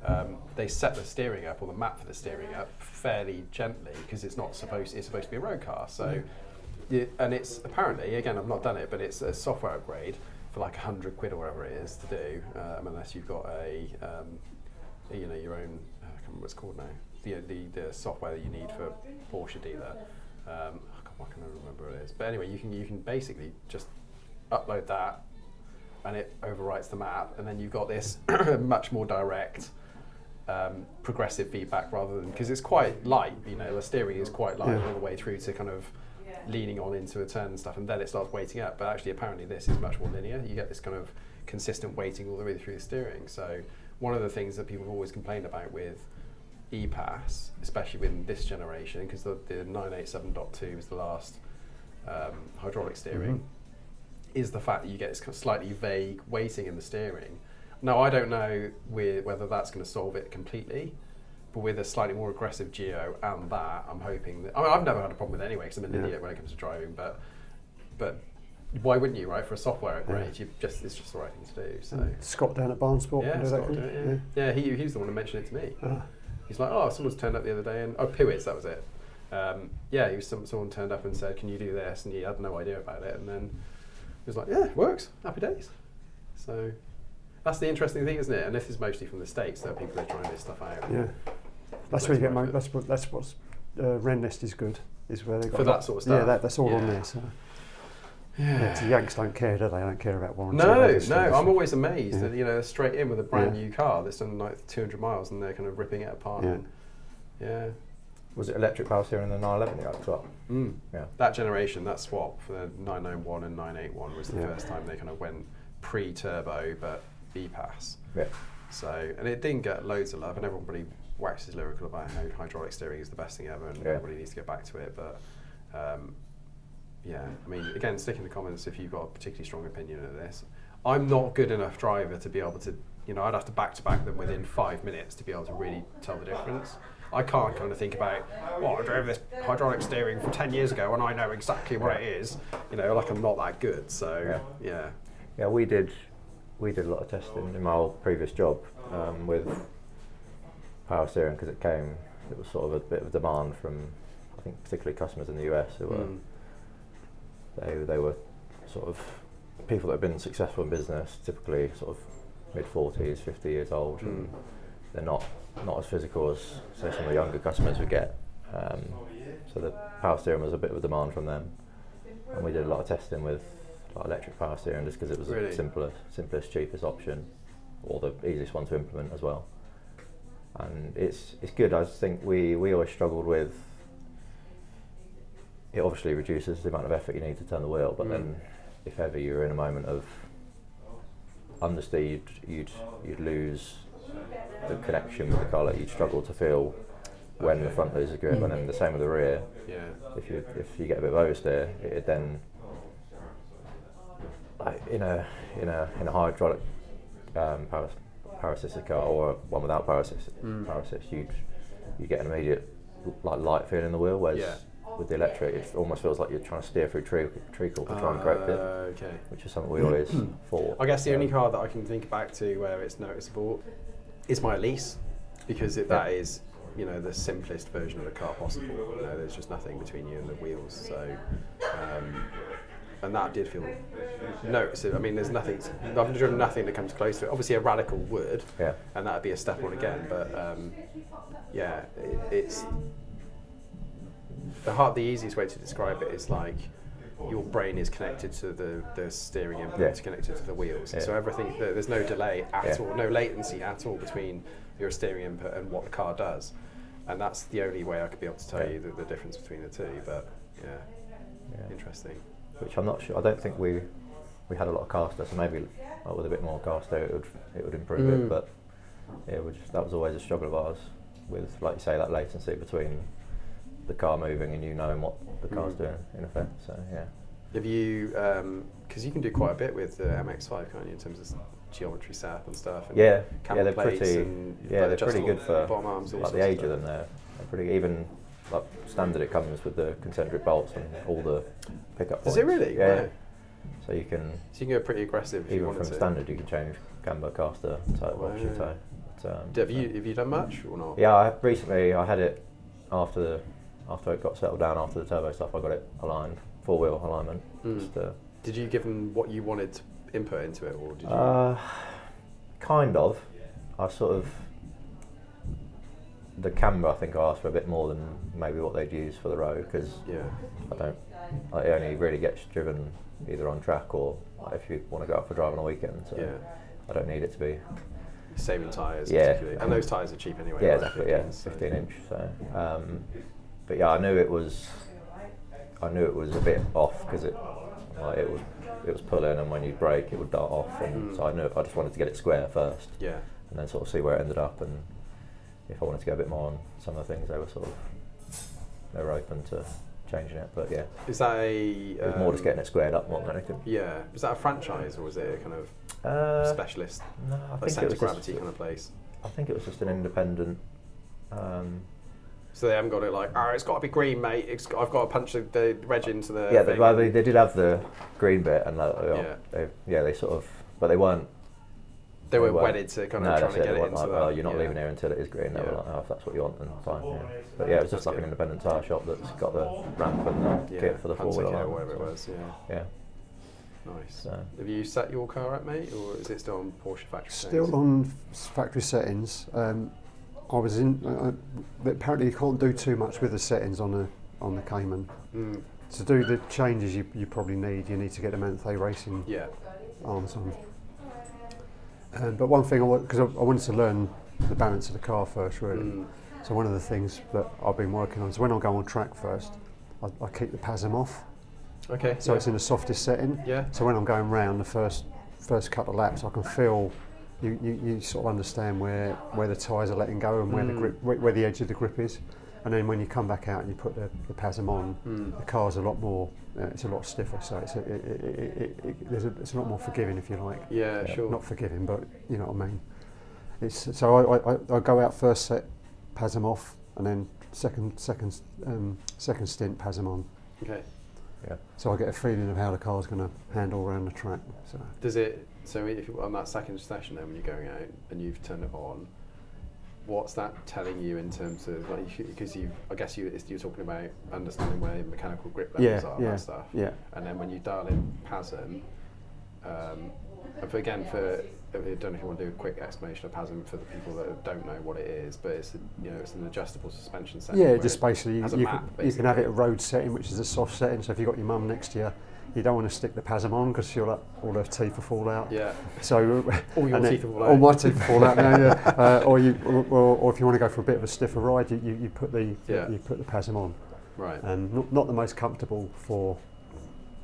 um, they set the steering up or the map for the steering up fairly gently because it's not supposed it's supposed to be a road car. So, yeah, and it's apparently again I've not done it, but it's a software upgrade for like hundred quid or whatever it is to do, um, unless you've got a um, you know your own. I can't remember what it's called now. The, the, the software that you need for Porsche dealer. Um, I can't, why can I remember what it is? But anyway, you can you can basically just upload that, and it overwrites the map, and then you've got this much more direct. Um, progressive feedback rather than because it's quite light, you know, the steering is quite light Yeah. all the way through to kind of leaning on into a turn and stuff, and then it starts weighting up. But actually, apparently, this is much more linear. You get this kind of consistent weighting all the way through the steering. So, one of the things that people have always complained about with EPAS, especially with this generation, because the, the 987.2 is the last um, hydraulic steering, is the fact that you get this kind of slightly vague weighting in the steering. Now, I don't know whether that's going to solve it completely, but with a slightly more aggressive geo and that, I'm hoping that. I mean, I've never had a problem with it anyway because I'm an Yeah. idiot when it comes to driving, but but why wouldn't you, right? For a software upgrade, you just it's just the right thing to do. So. And Scott down at Barnsport Yeah, Scott that. did can it, he? yeah. yeah, he, he was the one who mentioned it to me. Ah. He's like, oh, someone's turned up the other day, and oh, PIWIS, that was it. Um, yeah, he was some, someone turned up and said, can you do this? And he had no idea about it, and then he was like, yeah, it works, happy days. So that's the interesting thing, isn't it? And this is mostly from the states that people are trying this stuff out. Yeah. That's where you get it. that's what that's what's uh, Rennlist is good. Is where they got For that sort of Yeah, stuff. that, that's all on there. So. Yeah, 'cause the Yanks don't care, do they? They don't care about warranty. No, no, they I'm always amazed Yeah. that you know straight in with a brand Yeah. new car that's done like 200 miles and they're kind of ripping it apart. Yeah. and- yeah. Was it electric power steering in the 911 you had as well? Mm. Yeah. That generation, that swap for the 991 and 981 was the Yeah. first time they kind of went pre-turbo but EPAS. Yeah. So, and it didn't get loads of love, and everybody waxes lyrical about how hydraulic steering is the best thing ever, and Yeah. everybody needs to get back to it. But um, yeah, I mean, again, stick in the comments if you've got a particularly strong opinion of this. I'm not good enough driver to be able to, you know, I'd have to back to back them within five minutes to be able to really tell the difference. I can't kind of think about, well, I drove this hydraulic steering from 10 years ago and I know exactly what it is. You know, like I'm not that good. So, yeah. Yeah, we did we did a lot of testing in my old previous job um, with power steering because it came. It was sort of a bit of demand from, I think, particularly customers in the US who were Mm. They they were sort of people that have been successful in business, typically sort of mid forties, fifty years old, and Mm. they're not not as physical as say some of the younger customers would get. Um, so the power steering was a bit of a demand from them, and we did a lot of testing with like electric power steering just because it was Really? the simplest, simplest, cheapest option, or the easiest one to implement as well. And it's it's good. I think we we always struggled with. It obviously reduces the amount of effort you need to turn the wheel, but Mm. then if ever you're in a moment of understeer, you'd, you'd you'd lose the connection with the car. Like you'd struggle to feel when the front loses grip, and then the same with the rear. Yeah. If you if you get a bit of oversteer, it then like in a in a in a hydraulic um, power power assisted car or one without power assist Mm. power assist, you'd you get an immediate like light feel in the wheel. Whereas Yeah. With the electric, it almost feels like you're trying to steer through tre- treacle to try and correct it, Uh, Okay. which is something we always thought. I guess the only Um, car that I can think back to where it's noticeable is my Elise, because it, that is, you know, the simplest version of a car possible. You know, there's just nothing between you and the wheels. So, um, and that did feel noticeable. I mean, there's nothing. I've driven nothing that comes close to it. Obviously, a radical would, Yeah. and that'd be a step on again. But um, yeah, it, it's the hard. The easiest way to describe it is like your brain is connected to the, the steering input, Yeah. it's connected to the wheels. Yeah. So everything there's no delay at Yeah. all, no latency at all between your steering input and what the car does. And that's the only way I could be able to tell you the, the difference between the two. But yeah, interesting. which I'm not sure. I don't think we we had a lot of caster, so maybe with a bit more caster, it would it would improve Mm. it. But yeah, we just, that was always a struggle of ours with, like you say, that latency between the car moving and you knowing what the car's Mm. doing in effect. So yeah, Have you, because you can do quite a bit with the MX5, can't you, in terms of geometry setup and stuff? And yeah, yeah, they're plates pretty, and, yeah, like, they're pretty good for bottom arms, all like the age of them. They're, they're pretty even. Like standard, it comes with the concentric bolts and all the pickup points. Is it really? Yeah. Wow. So you can So you can go pretty aggressive if you even wanted from to. standard, you can change camber, caster, toe, Wow. option toe. But, um, Have you have you done much or not? Yeah, I, recently I had it after the, after it got settled down after the turbo stuff. I got it aligned, four wheel alignment. Mm. Just, uh, Did you give them what you wanted to input into it, or did you? uh, kind of. I sort of the camber. I think I asked for a bit more than maybe what they'd use for the road because yeah. I don't. I- It only really gets driven either on track or like, if you want to go out for a drive on a weekend. So Yeah. I don't need it to be. Saving tyres, Yeah. particularly. And those tyres are cheap anyway. Yeah, exactly. they, Yeah, so- 15 inch. So, um, but yeah, I knew it was. I knew it was a bit off because it, like, it was, it was pulling, and when you brake, it would dart off, and Mm. so I knew I just wanted to get it square first, Yeah. and then sort of see where it ended up, and if I wanted to go a bit more on some of the things, they were sort of they were open to changing it. But yeah, Is that a? it was more just um, getting it squared up more than anything. Yeah. Was that a franchise or was it a kind of Uh, specialist, no, I like think it was gravity just, kind of place? I think it was just an independent. Um, So they haven't got it like, oh, it's got to be green, mate. It's got, I've got to punch the, the reg into the. yeah, they, thing." well, they, they did have the green bit, and like, you Yeah. they, yeah, they sort of, but they weren't. They were weren't- wedded to kind of no, trying to it. get They it into like, that. well, you're not yeah. leaving here until it is green. They Yeah. were like, oh, if that's what you want, then fine. Yeah. But yeah, it was That's just like good. an independent tyre shop that's got the ramp and the Yeah, kit for the four Hunter wheel. kit or whatever it was. Yeah. Yeah. Nice. So Have you set your car up, mate, or is it still on Porsche factory? Still settings? on factory settings. Um, I was in. Uh, apparently, you can't do too much with the settings on the on the Cayman. Mm, To do the changes you, you probably need, you need to get the Manthey Racing yeah. arms on. Um, but one thing, I because I, I wanted to learn the balance of the car first, really. Mm, So one of the things that I've been working on is when I go on track first, I, I keep the PASM off, okay. so yeah. it's in the softest setting. yeah. So when I'm going round the first first couple of laps, I can feel you, you, you sort of understand where, where the tyres are letting go and where the Mm. grip where, where the edge of the grip is. And then when you come back out and you put the, the PASM on, Mm. the car's a lot more, uh, it's a lot stiffer. So it's a, it, it, it, it, it, there's a, it's a lot more forgiving, if you like. Yeah, Yeah, sure. Not forgiving, but you know what I mean. It's so I, I, I- I go out first set, PASM off, and then second second um, second stint PASM on. Okay. Yeah. So I get a feeling of how the car's going to handle around the track. So Does it? So if on that second session, then when you're going out and you've turned it on, what's that telling you in terms of like because you I guess you you're talking about understanding where mechanical grip levels Yeah, are and yeah, that stuff, yeah. and then when you dial in PASM, um, and for, again for I don't know if you want to do a quick explanation of PASM for the people that don't know what it is, but it's you know it's an adjustable suspension setting. yeah, just basically you, you, map, can, you can have it a road setting, which is a soft setting. So if you've got your mum next to you, you don't want to stick the PASM on because she'll let all her teeth will fall out. Yeah, So All your teeth will fall All out. my teeth will fall out now. Yeah. Uh, or you, or, or, or if you want to go for a bit of a stiffer ride, you, you, you put the Yeah. you put the PASM on, right. and not, not the most comfortable for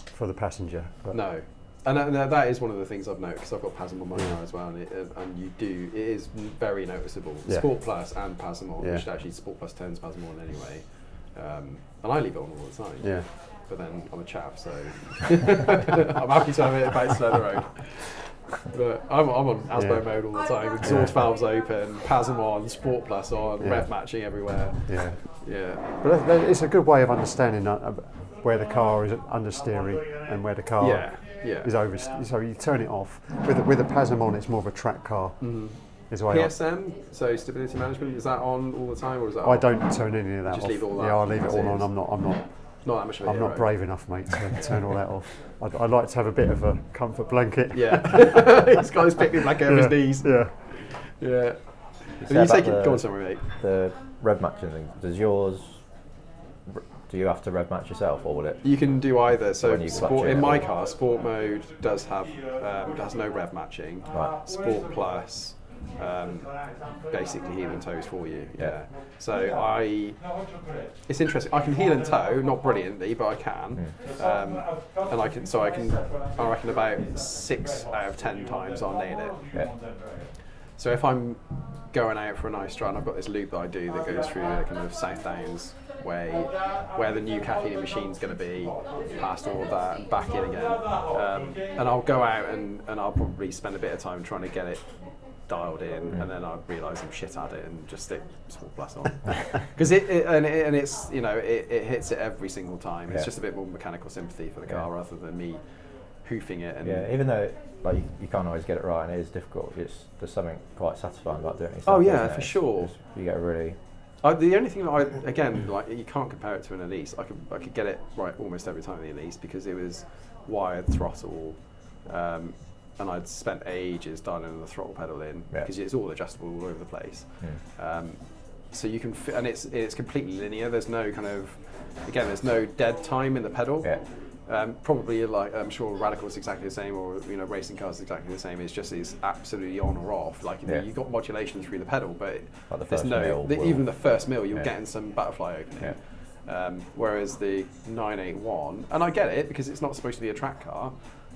for the passenger. No, and that, is one of the things I've noticed because I've got PASM on my Yeah. car as well, and, it, uh, and you do it is very noticeable. Yeah. Sport Plus and PASM on, Yeah. which actually Sport Plus turns PASM on anyway, um, and I leave it on all the time. yeah, But then I'm a chav, so I'm happy to have it about slow the road. But I'm, I'm on ASBO Yeah. mode all the time. Exhaust valves open, PASM on, Sport Plus on, Yeah. rev matching everywhere. yeah. Yeah, But that, that, it's a good way of understanding uh, uh, where the car is understeering and where the car yeah, yeah. is over. So you turn it off with the, with the PASM on. It's more of a track car. Is the way I- PSM, so stability management, is that on all the time or is that I off? don't turn any of that Just off. leave all that yeah, I'll leave it all on. is. I'm not. I'm not. Not that much of a I'm not hero. brave enough, mate, to turn all that off. I'd, I'd like to have a bit of a comfort blanket. Yeah. He's got his picnic blanket over his knees. Yeah. Yeah. You And said you about take it, go on somewhere, mate. The rev matching thing. Does yours? Do you have to rev match yourself, or will it? You can do either. So When you clutch sport, it in my car, sport mode does have um, has no rev matching. Right. Sport plus, um, basically heel and toes for you. Yeah. So I, it's interesting. I can heel and toe, not brilliantly, but I can. Um, and I can. So I can. I reckon about six out of ten times I'll nail it. Yeah. So if I'm going out for a nice run, I've got this loop that I do that goes through the kind of South Downs way, where the new caffeine machine's going to be, past all of that and back in again. Um, and I'll go out and, and I'll probably spend a bit of time trying to get it dialed in, and then I realise I'm shit at it and just stick small Plus on. Because it, it, and it and it's you know it, it hits it every single time. It's Yeah. just a bit more mechanical sympathy for the car Yeah. rather than me hoofing it and Yeah, even though like you, you can't always get it right and it is difficult, it's there's something quite satisfying about doing it. Yourself, Oh, yeah, for It's- sure. it's- You get really I, the only thing that I again like you can't compare it to an Elise. I could I could get it right almost every time in the Elise because it was wired throttle, um, and I'd spent ages dialing the throttle pedal in Yeah. because it's all adjustable all over the place. Hmm. Um, so you can fi- and it's it's completely linear. There's no kind of again there's no dead time in the pedal. Yeah. Um, probably like I'm sure Radical is exactly the same, or you know racing cars is exactly the same. It's just is absolutely on or off. Like Yeah. you've got modulation through the pedal, but Like the there's no the, even the first mill you're Yeah. getting some butterfly opening. Yeah. Um, whereas the 981, and I get it because it's not supposed to be a track car,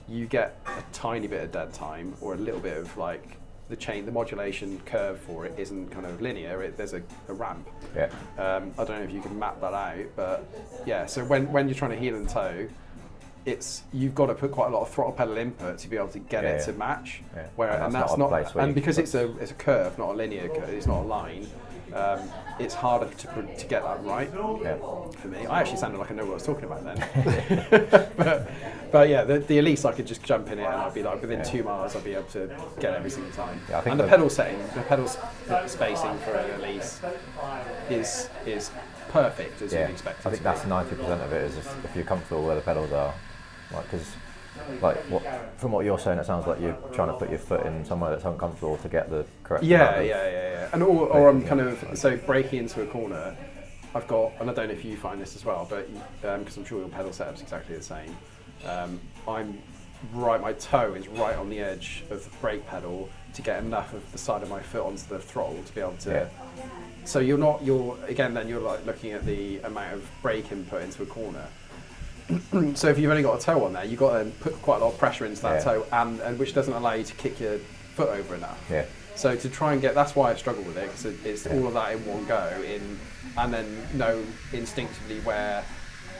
you get a tiny bit of dead time or a little bit of like the chain, the modulation curve for it isn't kind of linear. It, there's a, a ramp. yeah. Um, I don't know if you can map that out, but yeah. So when, when you're trying to heel and toe, it's you've got to put quite a lot of throttle pedal input to be able to get Yeah, it yeah. to match. Yeah. Where And and that's that's not and because it's a it's a curve, not a linear curve. It's not a line. Um, it's harder to pr- to get that right Yeah. for me. I actually sounded like I know what I was talking about then. but, but yeah, the, the Elise I could just jump in it and I'd be like within Yeah. two miles I'd be able to get every single time. Yeah, and the the- pedal setting, the pedal spacing for an Elise is is perfect as Yeah, you'd expect I think that's ninety percent of it. Is if, if you're comfortable where the pedals are, like because, like what, from what you're saying, it sounds like you're trying to put your foot in somewhere that's uncomfortable to get the correct. Yeah, yeah, yeah, yeah. And or, or I'm kind of so breaking into a corner. I've got, and I don't know if you find this as well, but because I'm sure your pedal setup's exactly the same. Um, I'm right, my toe is right on the edge of the brake pedal to get enough of the side of my foot onto the throttle to be able to. Yeah. So you're not, you're again, then you're like looking at the amount of brake input into a corner. So if you've only got a toe on there, you've got to put quite a lot of pressure into that Yeah. toe, and, and which doesn't allow you to kick your foot over enough. Yeah. So to try and get that's why I struggle with it because it's all of that in one go in, and then know instinctively where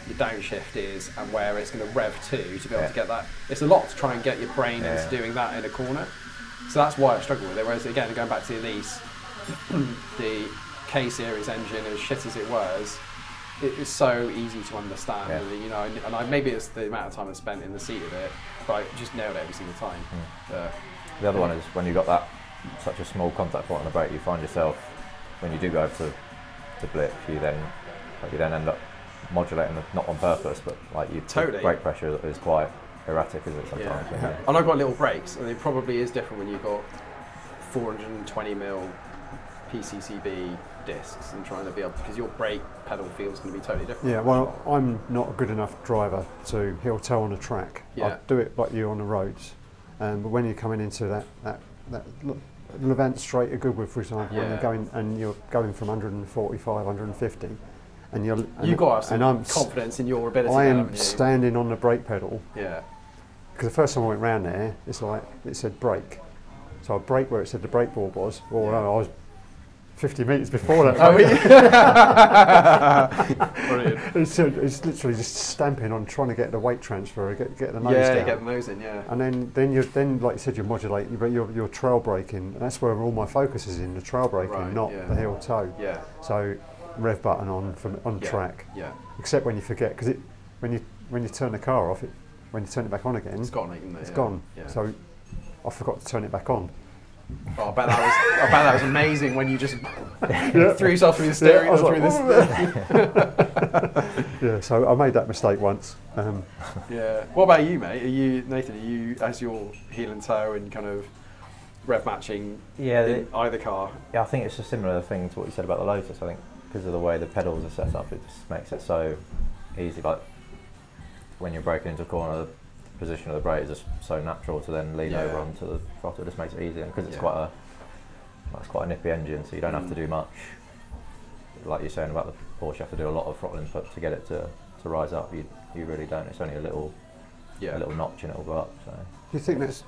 your downshift is and where it's going to rev to to be able Yeah. to get that. It's a lot to try and get your brain Yeah. into doing that in a corner. So that's why I struggle with it. Whereas again, going back to the Elise, the K series engine, as shit as it was, it was so easy to understand. Yeah. And, you know, and, I, maybe it's the amount of time I spent in the seat of it, but I just nailed it every single time. Hmm. Uh, The other one is when you've got that such a small contact point on the brake, you find yourself when you do go to to blip, you then you then end up modulating the, not on purpose, but like you Totally. brake pressure is quite erratic, isn't it? Sometimes. when you- And I've got little brakes, and it probably is different when you've got 420 mil PCCB discs and trying to be able because your brake pedal feels going to be totally different. Yeah, well, I'm not a good enough driver to heel toe on a track. Yeah. I'll do it like you on the roads. Um, but when you're coming into that, that, that l- Lavant Straight at Goodwood, for example, when Yeah. you're going and you're going from 145, 150, and you're and, You've got some and I'm confidence in your ability. I am you? standing on the brake pedal Yeah. because the first time I went round there, it's like it said brake, so I brake where it said the brake board was. Well, Yeah. I was 50 metres before that. Oh, yeah. It's, uh, it's literally just stamping on trying to get the weight transfer, get, get the nose Yeah, down. get the nose in. Yeah. And then, then you're then like you said, you modulate, but you're, you're trail braking, and that's where all my focus is in the trail braking, Right, not yeah. the heel toe. Yeah. So rev button on from on Yeah. track, Yeah. except when you forget, because it when you when you turn the car off, it when you turn it back on again, It's gone, it? it's Yeah. gone. Yeah. So I forgot to turn it back on. Oh, I bet that was. I bet that was amazing when you just threw yourself through the steering I was through like, this. Yeah, so I made that mistake once. Um, Yeah. What about you, mate? Are you Nathan? Are you as your heel and toe and kind of rev matching Yeah, in the- either car? Yeah, I think it's a similar thing to what you said about the Lotus. I think because of the way the pedals are set up, it just makes it so easy. Like when you're braking into a corner, the position of the brake is just so natural to then lean Yeah. over onto the throttle. It just makes it easier because it's Yeah. quite a well, it's quite a nippy engine, so you don't have to Mm. do much. Like you're saying about the Porsche, you have to do a lot of throttle input to get it to, to rise up. You you really don't. It's only a little Yeah. a little notch and it'll go up. So do you think that's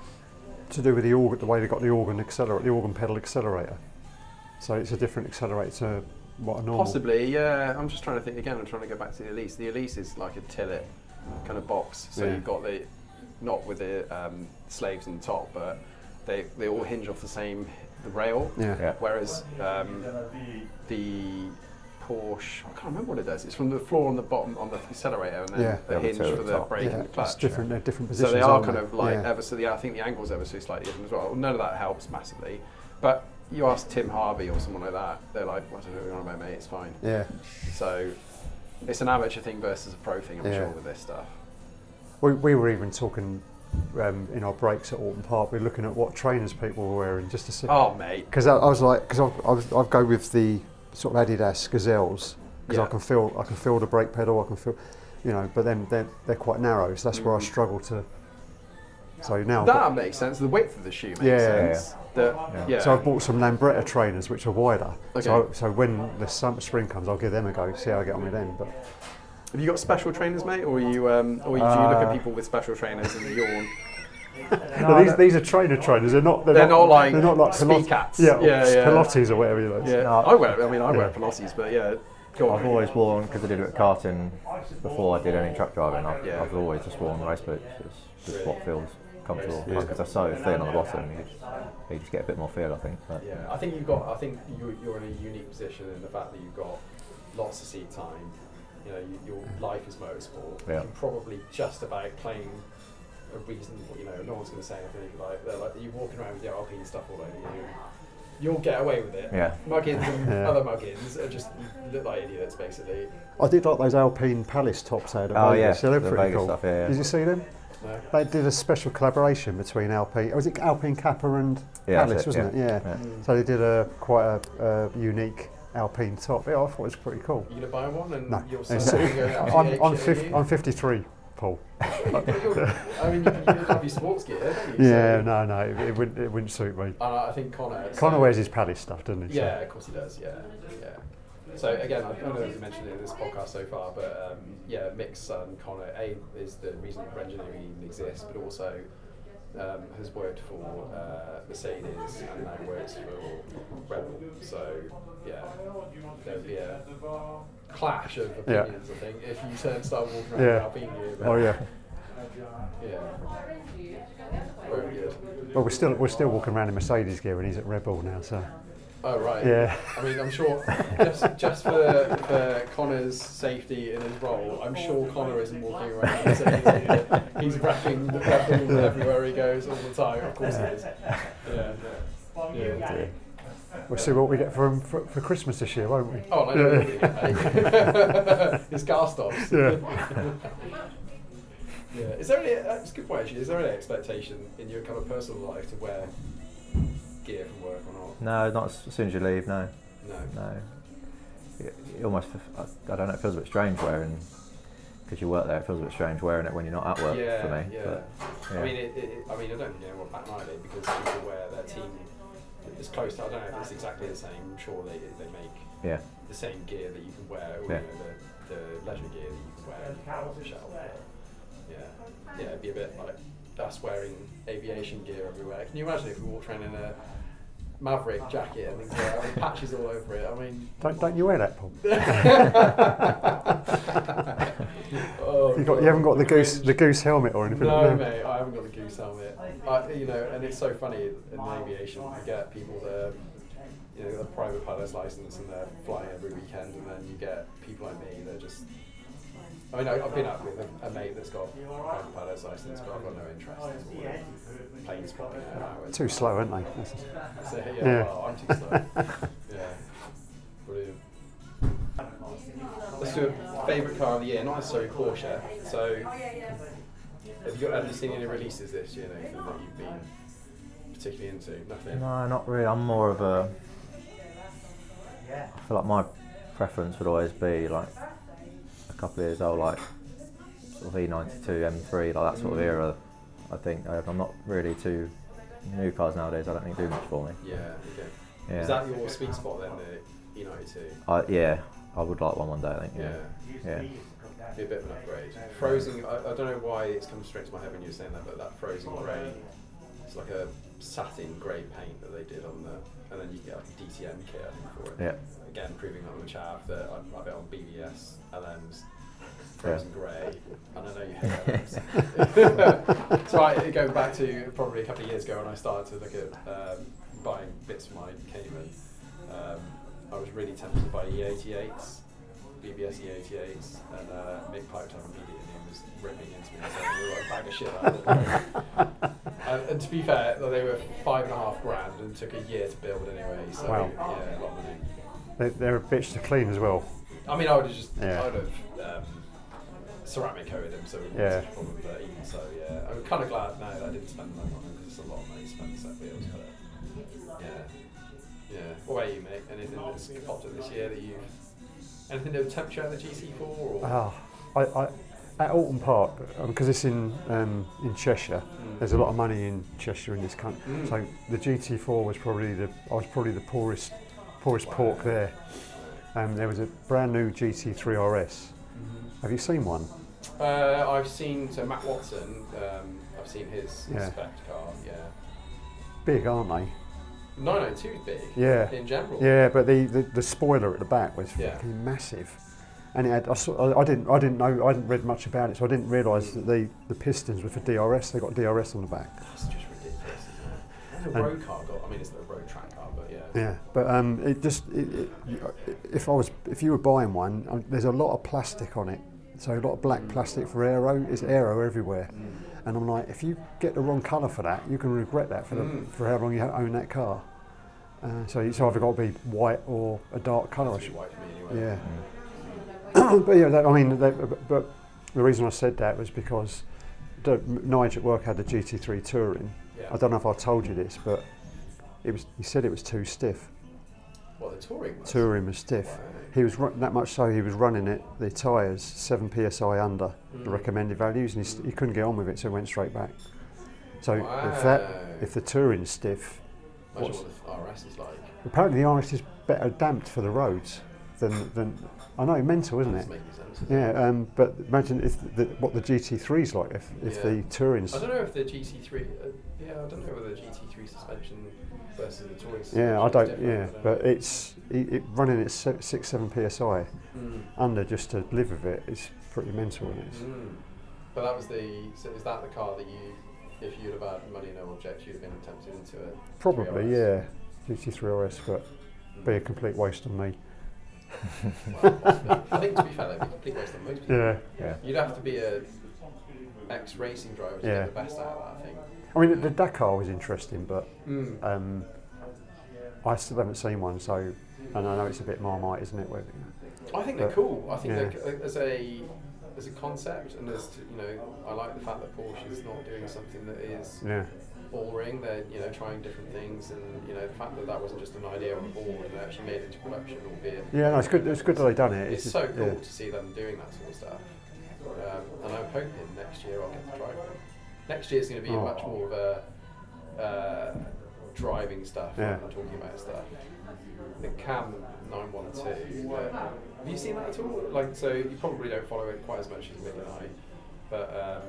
to do with the organ, the way they got the organ accelerator, the organ pedal accelerator? So it's a different accelerator to what a normal. Possibly, yeah. I'm just trying to think again. I'm trying to go back to the Elise. The Elise is like a tillet kind of box. So Yeah. you've got the not with the um, slaves on the top, but they they all hinge off the same the rail. Yeah. yeah, Whereas um, the Porsche, I can't remember what it does. It's from the floor on the bottom on the accelerator, and then Yeah. the The hinge two for the the top. brake Yeah, and the it's clutch. different. They're different So positions. they are kind they? of like Yeah. ever so. Yeah, I think the angles ever so slightly different as well. None of that helps massively, but you ask Tim Harvey or someone like that, they're like, I don't know what you're on about, mate. It's fine. Yeah. So it's an amateur thing versus a pro thing, I'm Yeah. sure, with this stuff. We, we were even talking um, in our breaks at Oulton Park. We were looking at what trainers people were wearing just to see. Oh, mate. Because I, I was like, because I, I was, I'd go with the sort of Adidas Gazelles because Yeah. I can feel, I can feel the brake pedal. I can feel, you know. But then they're, they're quite narrow, so that's where I Mm. struggle to. So now, That got- makes sense. The width of the shoe makes Yeah, yeah, sense. The, yeah. so I've bought some Lambretta trainers which are wider. So, Okay. so when the summer, spring comes, I'll give them a go, see how I get on with them. But Have you got special trainers, mate, or are you, um, or do you look at Uh, people with special trainers and you yawn? no, these, these are trainer trainers. They're not. They're, They're not like they're not like speed Pilates. cats. Yeah, Yeah, yeah, yeah. Pilates or whatever you know. Yeah, No. I wear. I mean, I wear Yeah. Pilates, but yeah, go. I've always worn because I did it at karting before I did any truck driving. I've, Yeah. I've always just worn race boots. It's just what feels comfortable Yeah. because they're so thin on the bottom. You just, you just get a bit more feel, I think. But Yeah, I think you've got. I think you, you're in a unique position in the fact that you've got lots of seat time. You know, you, your life is motorsport. Yeah. You can probably just about claim a reasonable. You know, no one's going to say anything if you like. They're like you're walking around with your Alpine stuff all over you. You'll get away with it. Yeah. Muggins and Yeah. other muggins are just look like idiots, basically. I did like those Alpine Palace tops they had at Oh, Vegas. yeah, they're the pretty Vegas cool. stuff, yeah, yeah. Did you see them? No? They did a special collaboration between Alpine. Oh, was it Alpine Kappa and Yeah, Palace, it, wasn't yeah. it? Yeah. Yeah. So they did a quite a, a unique Alpine top. Yeah, I thought it was pretty cool. You gonna buy one and No, you'll sell it I'm, "Actually, I'm, fif- I'm 53, Paul. I mean, you, you have your sports gear, don't you? Yeah, So- no, no, it, it, wouldn't, it wouldn't suit me. And I think Connor. Connor so- wears his Palace stuff, doesn't he? So- Yeah, of course he does. Yeah, yeah. So again, I don't know if you mentioned it in this podcast so far, but um, yeah, Mick's son Connor A is the reason for Renngineering exists, but also um, has worked for uh, Mercedes and now works for Red Bull. So yeah, there'd be a clash of Yeah. opinions. I think if you turn start walking around Yeah. with Alpine gear. Oh yeah. Yeah. Very good. Well, we're still we're still walking around in Mercedes gear, and he's at Red Bull now. So Oh right. Yeah. I mean, I'm sure just just for, for Connor's safety in his role, I'm sure Connor isn't walking around and saying he's repping the repping everywhere he goes all the time. Of course he is. Yeah. Yeah. We'll see what we get for him for, for Christmas this year, won't we? Oh, no, no, no, no. his car stops. Yeah. yeah. Is there any? Uh, it's a good point. Actually, is there any expectation in your kind of personal life to wear gear from work or not? No, not as soon as you leave. No, No. no. It, it almost, f- I, I don't know. It feels a bit strange wearing because you work there. It feels a bit strange wearing it when you're not at work yeah, for me. Yeah. But, yeah. I mean, it, it, I mean, I don't know what back might be because people wear their team as close to. I don't know if it's exactly the same. I'm sure they they make yeah, the same gear that you can wear, or Yeah. you know, the, the leisure gear that you can wear off the shelf. Yeah, yeah, it'd be a bit like us wearing aviation gear everywhere. Can you imagine if we walked around in a Maverick jacket and uh, things like that, patches all over it? I mean. Don't don't you wear that, Paul? oh, You got you haven't got the goose the goose helmet or anything. No, mate, I haven't got the goose helmet. I, you know, and it's so funny in aviation. You get people that, you know, the private pilot's license and they're flying every weekend, and then you get people like me that just. I mean, I, I've been out with a, a mate that's got a private pilot's license, but I've got no interest in plane spotting. You know, how it's- Too slow, aren't they? That's- So, yeah, Yeah. well, I'm too slow. yeah, brilliant. Let's do a favourite car of the year, not necessarily Porsche. So, have you, got, have you seen any releases this year, Nathan, that you've been particularly into? Nothing? no, not really. I'm more of a. I feel like my preference would always be like a couple of years old, like sort of E92, M3, like that sort of era. I think I- I'm not really too new cars nowadays. I don't think do much for me. Yeah, okay. Yeah. Is that your sweet spot then, the E92? I, uh, yeah, I would like one one day. I think. Yeah. Yeah. Be a bit of an upgrade. Frozen, I, I don't know why it's come straight to my head when you were saying that, but that frozen grey, it's like a satin grey paint that they did on the, and then you get like a DTM kit I think for it. Yeah. Again, proving on the chav that I, I bet on BBS, LMs, frozen grey, and I know you hate LMs. so I, going back to probably a couple of years ago when I started to look at um, buying bits for my Cayman, um, I was really tempted to buy E88s. BBS E88s, and uh, Mick piped up immediately and was ripping into me and saying, "You're like a bag of shit." out of and, and to be fair, they were five and a half grand and took a year to build anyway. So Wow. yeah, a lot of money. They, they're a bitch to clean as well. I mean, I would have just, Yeah. I would have um, ceramic coated them, so it wasn't Yeah. such a problem. But even so, yeah, I'm kind of glad now that I didn't spend money on them because it's a lot of money to spend set wheels. But yeah, yeah. What about you, mate? Anything that's popped up this year that you've anything that would tempt you out of the GT4 or? Ah, I, I, at Oulton Park, because it's in um, in Cheshire. Mm. There's a lot of money in Cheshire in this country. Mm. So the GT4 was probably the I was probably the poorest poorest pork there. Um, there was a brand new GT3 RS. Mhm. Have you seen one? Uh, I've seen so Matt Watson. Um, I've seen his Yeah. spec car. Yeah, Big, aren't they? 902 is big. Yeah. In general. Yeah, but the, the, the spoiler at the back was Yeah. fucking massive. And it had, I, saw, I, I didn't I didn't know I hadn't read much about it, so I didn't realise that the, the pistons were for DRS. They got DRS on the back. That's just ridiculous, isn't it? And a And- road car got. I mean, it's a road track yeah. But um, it just it, it, if I was if you were buying one, um, there's a lot of plastic on it. So a lot of black plastic for aero. is aero everywhere, and I'm like, if you get the wrong colour for that, you can regret that for the, Mm. for how long you own that car. Uh, so it's either got to be white or a dark colour. I That's should- white for me anyway. Yeah. but yeah, that, I mean, that, but, but the reason I said that was because the, Nigel at work had the GT3 Touring. Yeah. I don't know if I told you this, but it was. He said it was too stiff. What the touring was? Touring was stiff. Wow. He was run, that much so he was running it the tyres seven psi under the Mm. recommended values, and he, he couldn't get on with it, so he went straight back. So if that if the touring's stiff, Imagine what the RS is like. apparently the RS is better damped for the roads than than I know mental, isn't it? Doesn't make any sense. Yeah, um, but imagine if the, what the GT3 is like if, if Yeah. the touring's. I don't know if the GT3. Uh, yeah, I don't know whether the GT3 suspension versus the touring. Yeah, I don't. Yeah, I don't but it's it, it running at six seven psi Mm. under just to live with it is pretty mental. Isn't it? Mm. But that was the. So is that the car that you, if you'd have had money and no object, you'd have been tempted into it? Probably, yeah. GT3 RS, but be a complete waste on me. I think to be fair, that'd be a complete waste of most people. Yeah. Yeah. You'd have to be a ex racing driver to Yeah. get the best out of that. I think. I mean, the Dakar was interesting, but Mm. um, I still haven't seen one. So, and I know it's a bit marmite, isn't it? Where, I think they're cool. I think yeah. as a as a concept, and as you know, I like the fact that Porsche is not doing something that is yeah, boring. They're you know trying different things, and you know the fact that that wasn't just an idea on the board and they actually made it into production, albeit yeah. No, it's good. It's good that they've done it. it's just- so cool yeah. to see them doing that sort of stuff. Um, and I'm hoping next year I'll get to drive. Next year's going to be Oh. much more of a uh, driving stuff Yeah. than talking about stuff. The Kamm 912. Uh, have you seen that at all? Like, so you probably don't follow it quite as much as Mick and I. But um,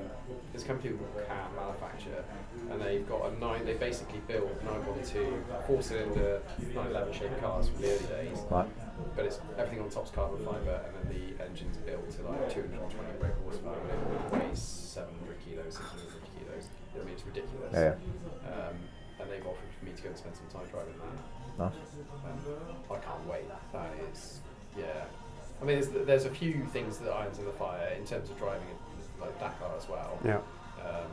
there's a company called Kamm Manufaktur, and they've got a nine. They basically build 912 four-cylinder 911 shaped cars from the early days Right. but it's everything on top's carbon fibre, and then the engine's built to like 220 brake horsepower, and it weighs 700 kilos, 650 kilos. I mean, it's ridiculous. Yeah. Um, and they've offered for me to go and spend some time driving that. Nice. Um, I can't wait. That is, yeah. I mean, there's, there's a few things that irons in the fire in terms of driving it, like Dakar as well. Yeah. Um,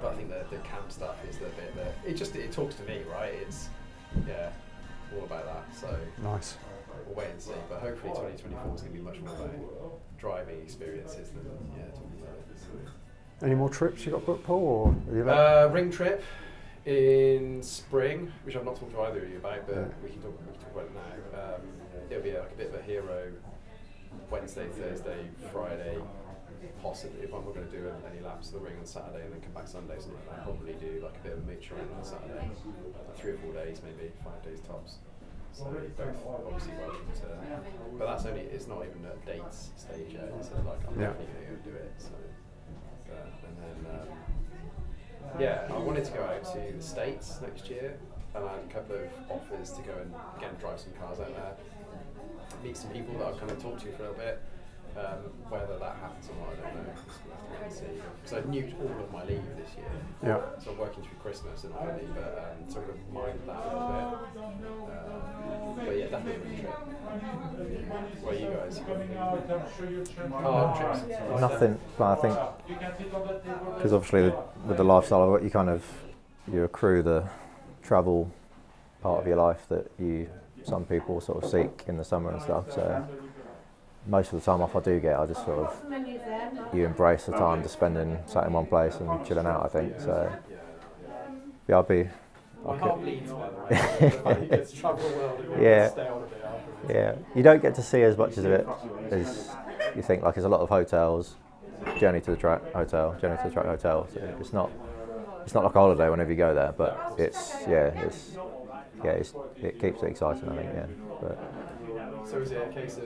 but I think the, the Kamm stuff is the bit that it just it talks to me, right? It's yeah, all about that. So Nice. we'll wait and see. But hopefully, 2024 is going to be much more about driving experiences than yeah talking about it. So. Any more trips you got booked, Paul? Or you Uh, ring trip in spring, which I've not talked to either of you about, but Yeah. we can talk. We can talk about it now. Um, it'll be like a bit of a hero. Wednesday, Thursday, Friday. Possibly, if I'm not going to do any laps of the ring on Saturday and then come back Sunday, something like that. Probably do like a bit of a mooch around on Saturday, like three or four days, maybe five days tops. So both obviously welcome to, but that's only it's not even at dates stage yet. So like I'm Yeah. definitely going to do it. So uh, and then um, yeah, I wanted to go out to the states next year, and I had a couple of offers to go and again drive some cars out there, meet some people that I've kind of talked to for a little bit. Um, whether that happens or not, I don't know. Just gonna have to see. Because I knew all of my leave this year, yeah. so I'm working through Christmas and holiday, but um, sort of mind that a little bit. Uh, but yeah, definitely a road trip. Where you guys? You got anything? Car trips? Nothing. But I think because obviously the, with the lifestyle of it, you kind of you accrue the travel part of your life that you some people sort of seek in the summer and stuff. So most of the time off I do get, I just sort of you embrace the time just spending sat in one place and chilling out. I think so. Yeah, I'll be. My heart bleeds, by the way. The fact that you get to travel the world and Yeah. stay on a bit afterwards. Yeah, you don't get to see as much of it as you think. Like, there's a lot of hotels, journey to the track hotel, journey to the track hotel. So it's not, it's not like a holiday whenever you go there, but it's yeah, it's yeah, it's, it keeps it exciting. I think yeah, but So is it a case of,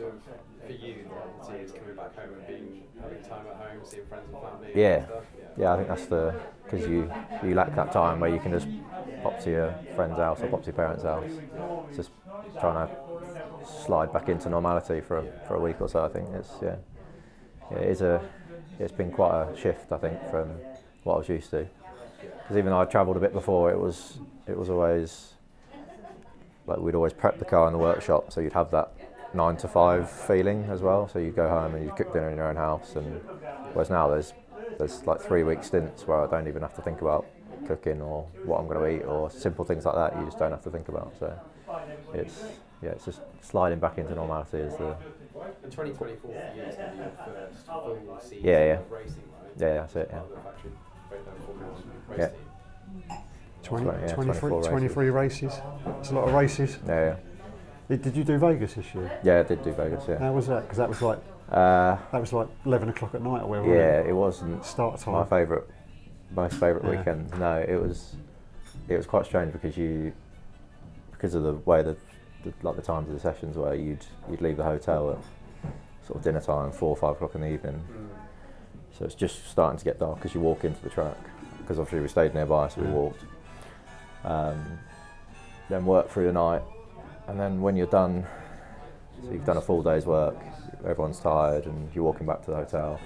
for you, the novelty is coming back home and being, having time at home, seeing friends and family and Yeah. yeah, I think that's the because you you lack that time where you can just pop to your friend's house or pop to your parents' house. It's just trying to slide back into normality for a, for a week or so. I think it's yeah, yeah it is a it's been quite a shift. I think from what I was used to. Because even though I travelled a bit before, it was it was always like we'd always prep the car in the workshop, so you'd have that nine to five feeling as well. So you'd go home and you'd cook dinner in your own house, and whereas now there's there's like three week stints where I don't even have to think about cooking or what I'm going to eat or simple things like that. You just don't have to think about. So it's yeah, it's just sliding back into normality is the And 2024 for you is going to be your first full season Yeah, yeah. of racing, right? yeah, that's it. Yeah. Part of the factory breakdown Formula One race Yeah. team. 20, yeah, 23, 24 23 races. It's a lot of races. Yeah, yeah, Did, did you do Vegas this year? yeah. I did do Vegas. Yeah. How was that? Because that was like Uh, that was like 11 o'clock at night or whatever. yeah, wasn't it wasn't? Start time. my favourite, most favourite Yeah. weekend. No, it was, it was quite strange because you, because of the way that, the, like the times of the sessions where you'd you'd leave the hotel at sort of dinner time, four or five o'clock in the evening. So it's just starting to get dark as you walk into the track. Because obviously we stayed nearby, so we Yeah. walked. Um, then work through the night, and then when you're done, so you've done a full day's work, everyone's tired, and you're walking back to the hotel.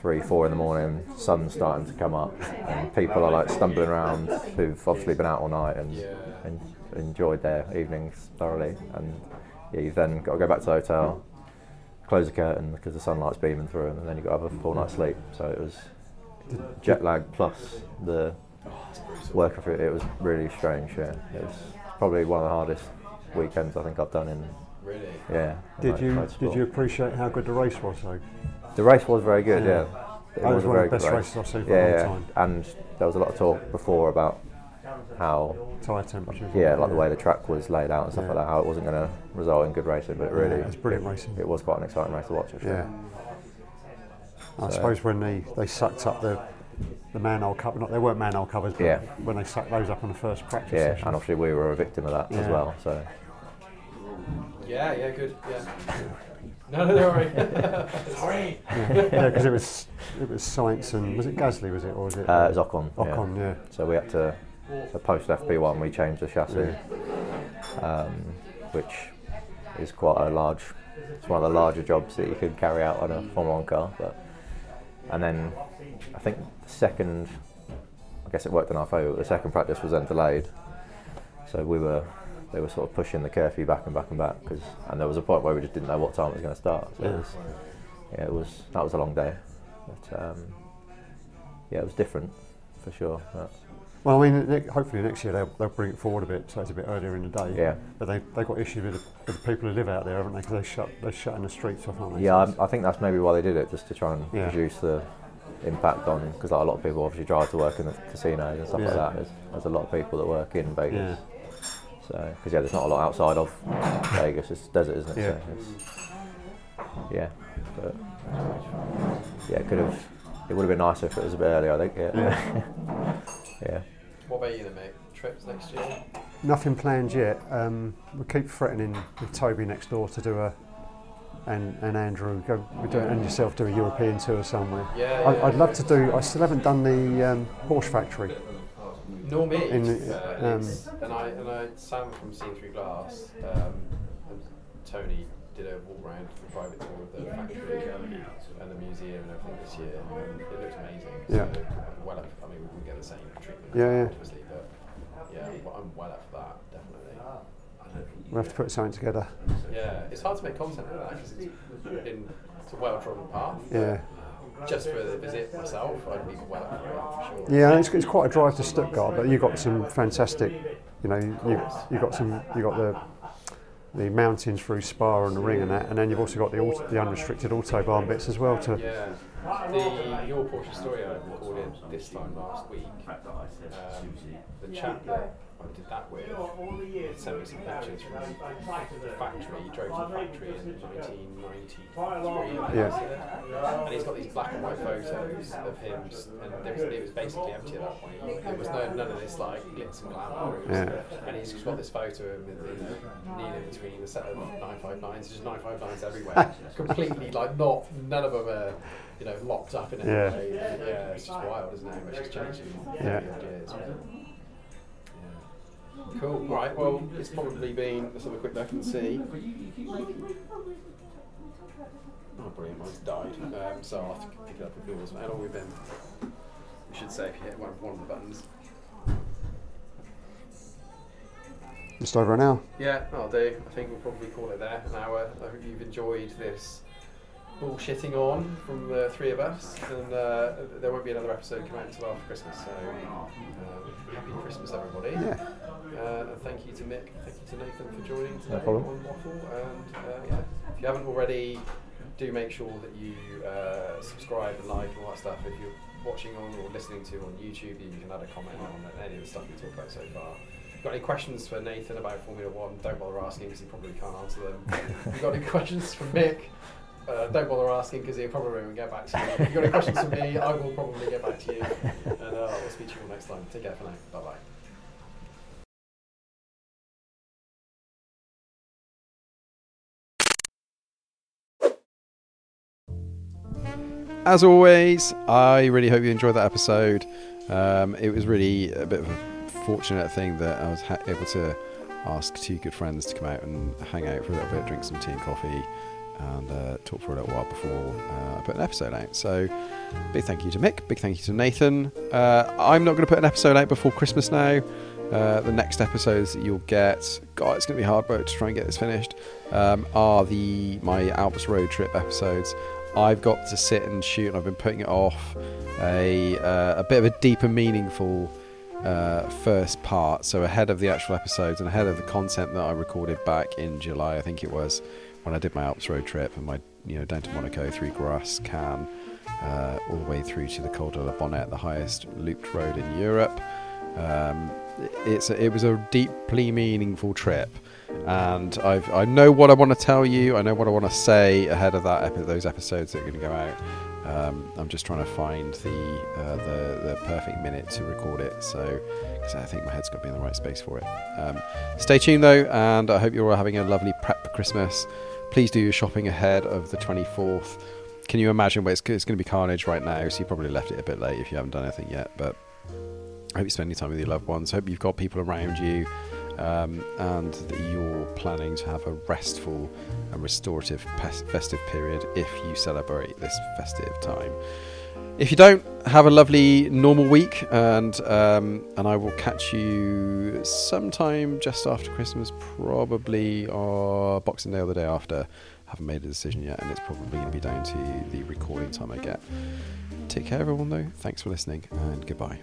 three, four in the morning, sun's starting to come up, and people are like stumbling around who've obviously been out all night and, and enjoyed their evenings thoroughly. And yeah, you've then got to go back to the hotel, close the curtain because the sunlight's beaming through, and then you've got to have a full night's sleep. So it was jet lag plus the working through it. It was really strange. Yeah, it was probably one of the hardest weekends I think I've done in Really? yeah. Did mo- you motorsport. did you appreciate how good the race was though? The race was very good. Yeah. Yeah, It That was a one of very the best good races I've seen for yeah, a long yeah. time. And there was a lot of talk before about how Tire temperatures. yeah, like the way the track was laid out and stuff Yeah. like that, how it wasn't going to result in good racing, but it Yeah, really it was brilliant racing. It was quite an exciting race to watch. Actually. Yeah. I suppose when they, they sucked up the the manhole cover, not they weren't manhole covers, but Yeah. when they sucked those up on the first practice Yeah, session. and obviously we were a victim of that as well. So Yeah, yeah, good. Yeah. No, no, don't worry. Sorry. yeah, because it was it was Sainz and was it Gasly was it or was it uh, it was Ocon. yeah. Ocon? Yeah. So we had to, so post FP1, we changed the chassis, um, which is quite a large, it's one of the larger jobs that you could carry out on a Formula One car. But and then I think the second, I guess it worked in our favour. The second practice was then delayed, so we were, they were sort of pushing the curfew back and back and back because, and there was a point where we just didn't know what time it was going to start. So it was, yeah, it was that was a long day, but um, yeah, it was different for sure. But, Well, I mean, hopefully next year they'll, they'll bring it forward a bit, so it's a bit earlier in the day. Yeah. But they they got issues with the, with the people who live out there, haven't they? Because they shut they're shutting the streets off, aren't they? Yeah, I, I think that's maybe why they did it, just to try and Yeah. reduce the impact on, because like a lot of people obviously drive to work in the casinos and stuff like that. There's, there's a lot of people that work in Vegas. Yeah. So, because yeah, there's not a lot outside of Vegas. It's desert, isn't it? Yeah. So it's, yeah, but yeah, it could have. It would have been nicer if it was a bit earlier. I think. Yeah. yeah. yeah. What about you then, mate? Trips next year? Nothing planned yet. Um, we keep threatening with Toby next door to do a, and, and Andrew go we do, and yourself do a European tour somewhere. Yeah, I, yeah. I'd love to do. I still haven't done the um, Porsche factory. Nor me. In, uh, um, and I and I Sam from Seen Through Glass um, and Tony did a walk around the private tour of the factory and the museum and everything this year. And it looked amazing. Yeah. So, well up, I mean, we wouldn't get the same treatment. Yeah, yeah. Obviously, but yeah, well, I'm well up for that definitely. We'll have to put something together. Yeah, it's hard to make content out of that because it's been it's a well-trodden path. Yeah. Just for the visit myself, I'd be well up for it for sure. Yeah, it's, it's quite a drive to Stuttgart, but you've got some fantastic, you know, you you've got some, you've got the the mountains through Spa and the Ring and that, and then you've also got the auto, the unrestricted autobahn bits as well. To Yeah. The your Porsche story I recorded this time last week. Um, the chap that I did that with sent me some pictures from the factory. He drove to the factory in 1993. Yeah. And he's got these black and white photos of him, and there was, it was basically empty at that point. There was no none of this like glitz and glamour. Yeah. And he's just got this photo of him in, in, kneeling between a set of 959s, just 959s everywhere. Completely like not, none of them are, you know, locked up in any Yeah. way. Yeah, it's just wild, isn't it? It's changed in Yeah. years. yeah. Cool. All right. Well, it's probably been. Let's have a quick look and see. Oh, brilliant! Mine's died. Um, so I'll have to pick it up with yours. How long we've been? We should say if you hit one, one of the buttons. just over an hour. Yeah, I'll do. I think we'll probably call it there. An hour. I hope you've enjoyed this bullshitting on from the three of us, and uh, there won't be another episode coming out until after Christmas. So um, happy Christmas, everybody. Yeah. Uh, and thank you to Mick, thank you to Nathan for joining today problem. on Waffle. And uh, yeah, if you haven't already, do make sure that you uh, subscribe and like and all that stuff. If you're watching on or listening to on YouTube, you can add a comment on any of the stuff we talked about so far. If you've got any questions for Nathan about Formula One, don't bother asking because he probably can't answer them. if you've got any questions for Mick, uh, don't bother asking because he'll probably won't get back to you. If you've got any questions for me, I will probably get back to you. And uh, we'll speak to you all next time. Take care for now. Bye bye. As always, I really hope you enjoyed that episode. Um, it was really a bit of a fortunate thing that I was ha- able to ask two good friends to come out and hang out for a little bit, drink some tea and coffee, and uh, talk for a little while before uh, I put an episode out. So, big thank you to Mick, big thank you to Nathan. Uh, I'm not going to put an episode out before Christmas now. Uh, the next episodes that you'll get, God, it's going to be hard work to try and get this finished. Um, are the my Alps road trip episodes. I've got to sit and shoot, and I've been putting it off a uh, a bit of a deeper, meaningful uh, first part. So ahead of the actual episodes and ahead of the content that I recorded back in July, I think it was when I did my Alps road trip and my you know down to Monaco through Grasse, Cannes, uh, all the way through to the Col de la Bonette, the highest looped road in Europe. Um, it's a, it was a deeply meaningful trip, and I've I know what I want to tell you. I know what I want to say ahead of that epi- those episodes that are going to go out. Um, I'm just trying to find the, uh, the the perfect minute to record it. So, because I think my head's got to be in the right space for it. Um, stay tuned though, and I hope you're all having a lovely prep Christmas. Please do your shopping ahead of the 24th. Can you imagine where it's, it's going to be carnage right now? So you probably left it a bit late if you haven't done anything yet. But I hope you're spending time with your loved ones. Hope you've got people around you, um, and that you're planning to have a restful and restorative festive period if you celebrate this festive time. If you don't, have a lovely normal week, and um, and I will catch you sometime just after Christmas, probably or Boxing Day or the day after. I Haven't made a decision yet, and it's probably going to be down to the recording time I get. Take care, everyone, though. Thanks for listening, and goodbye.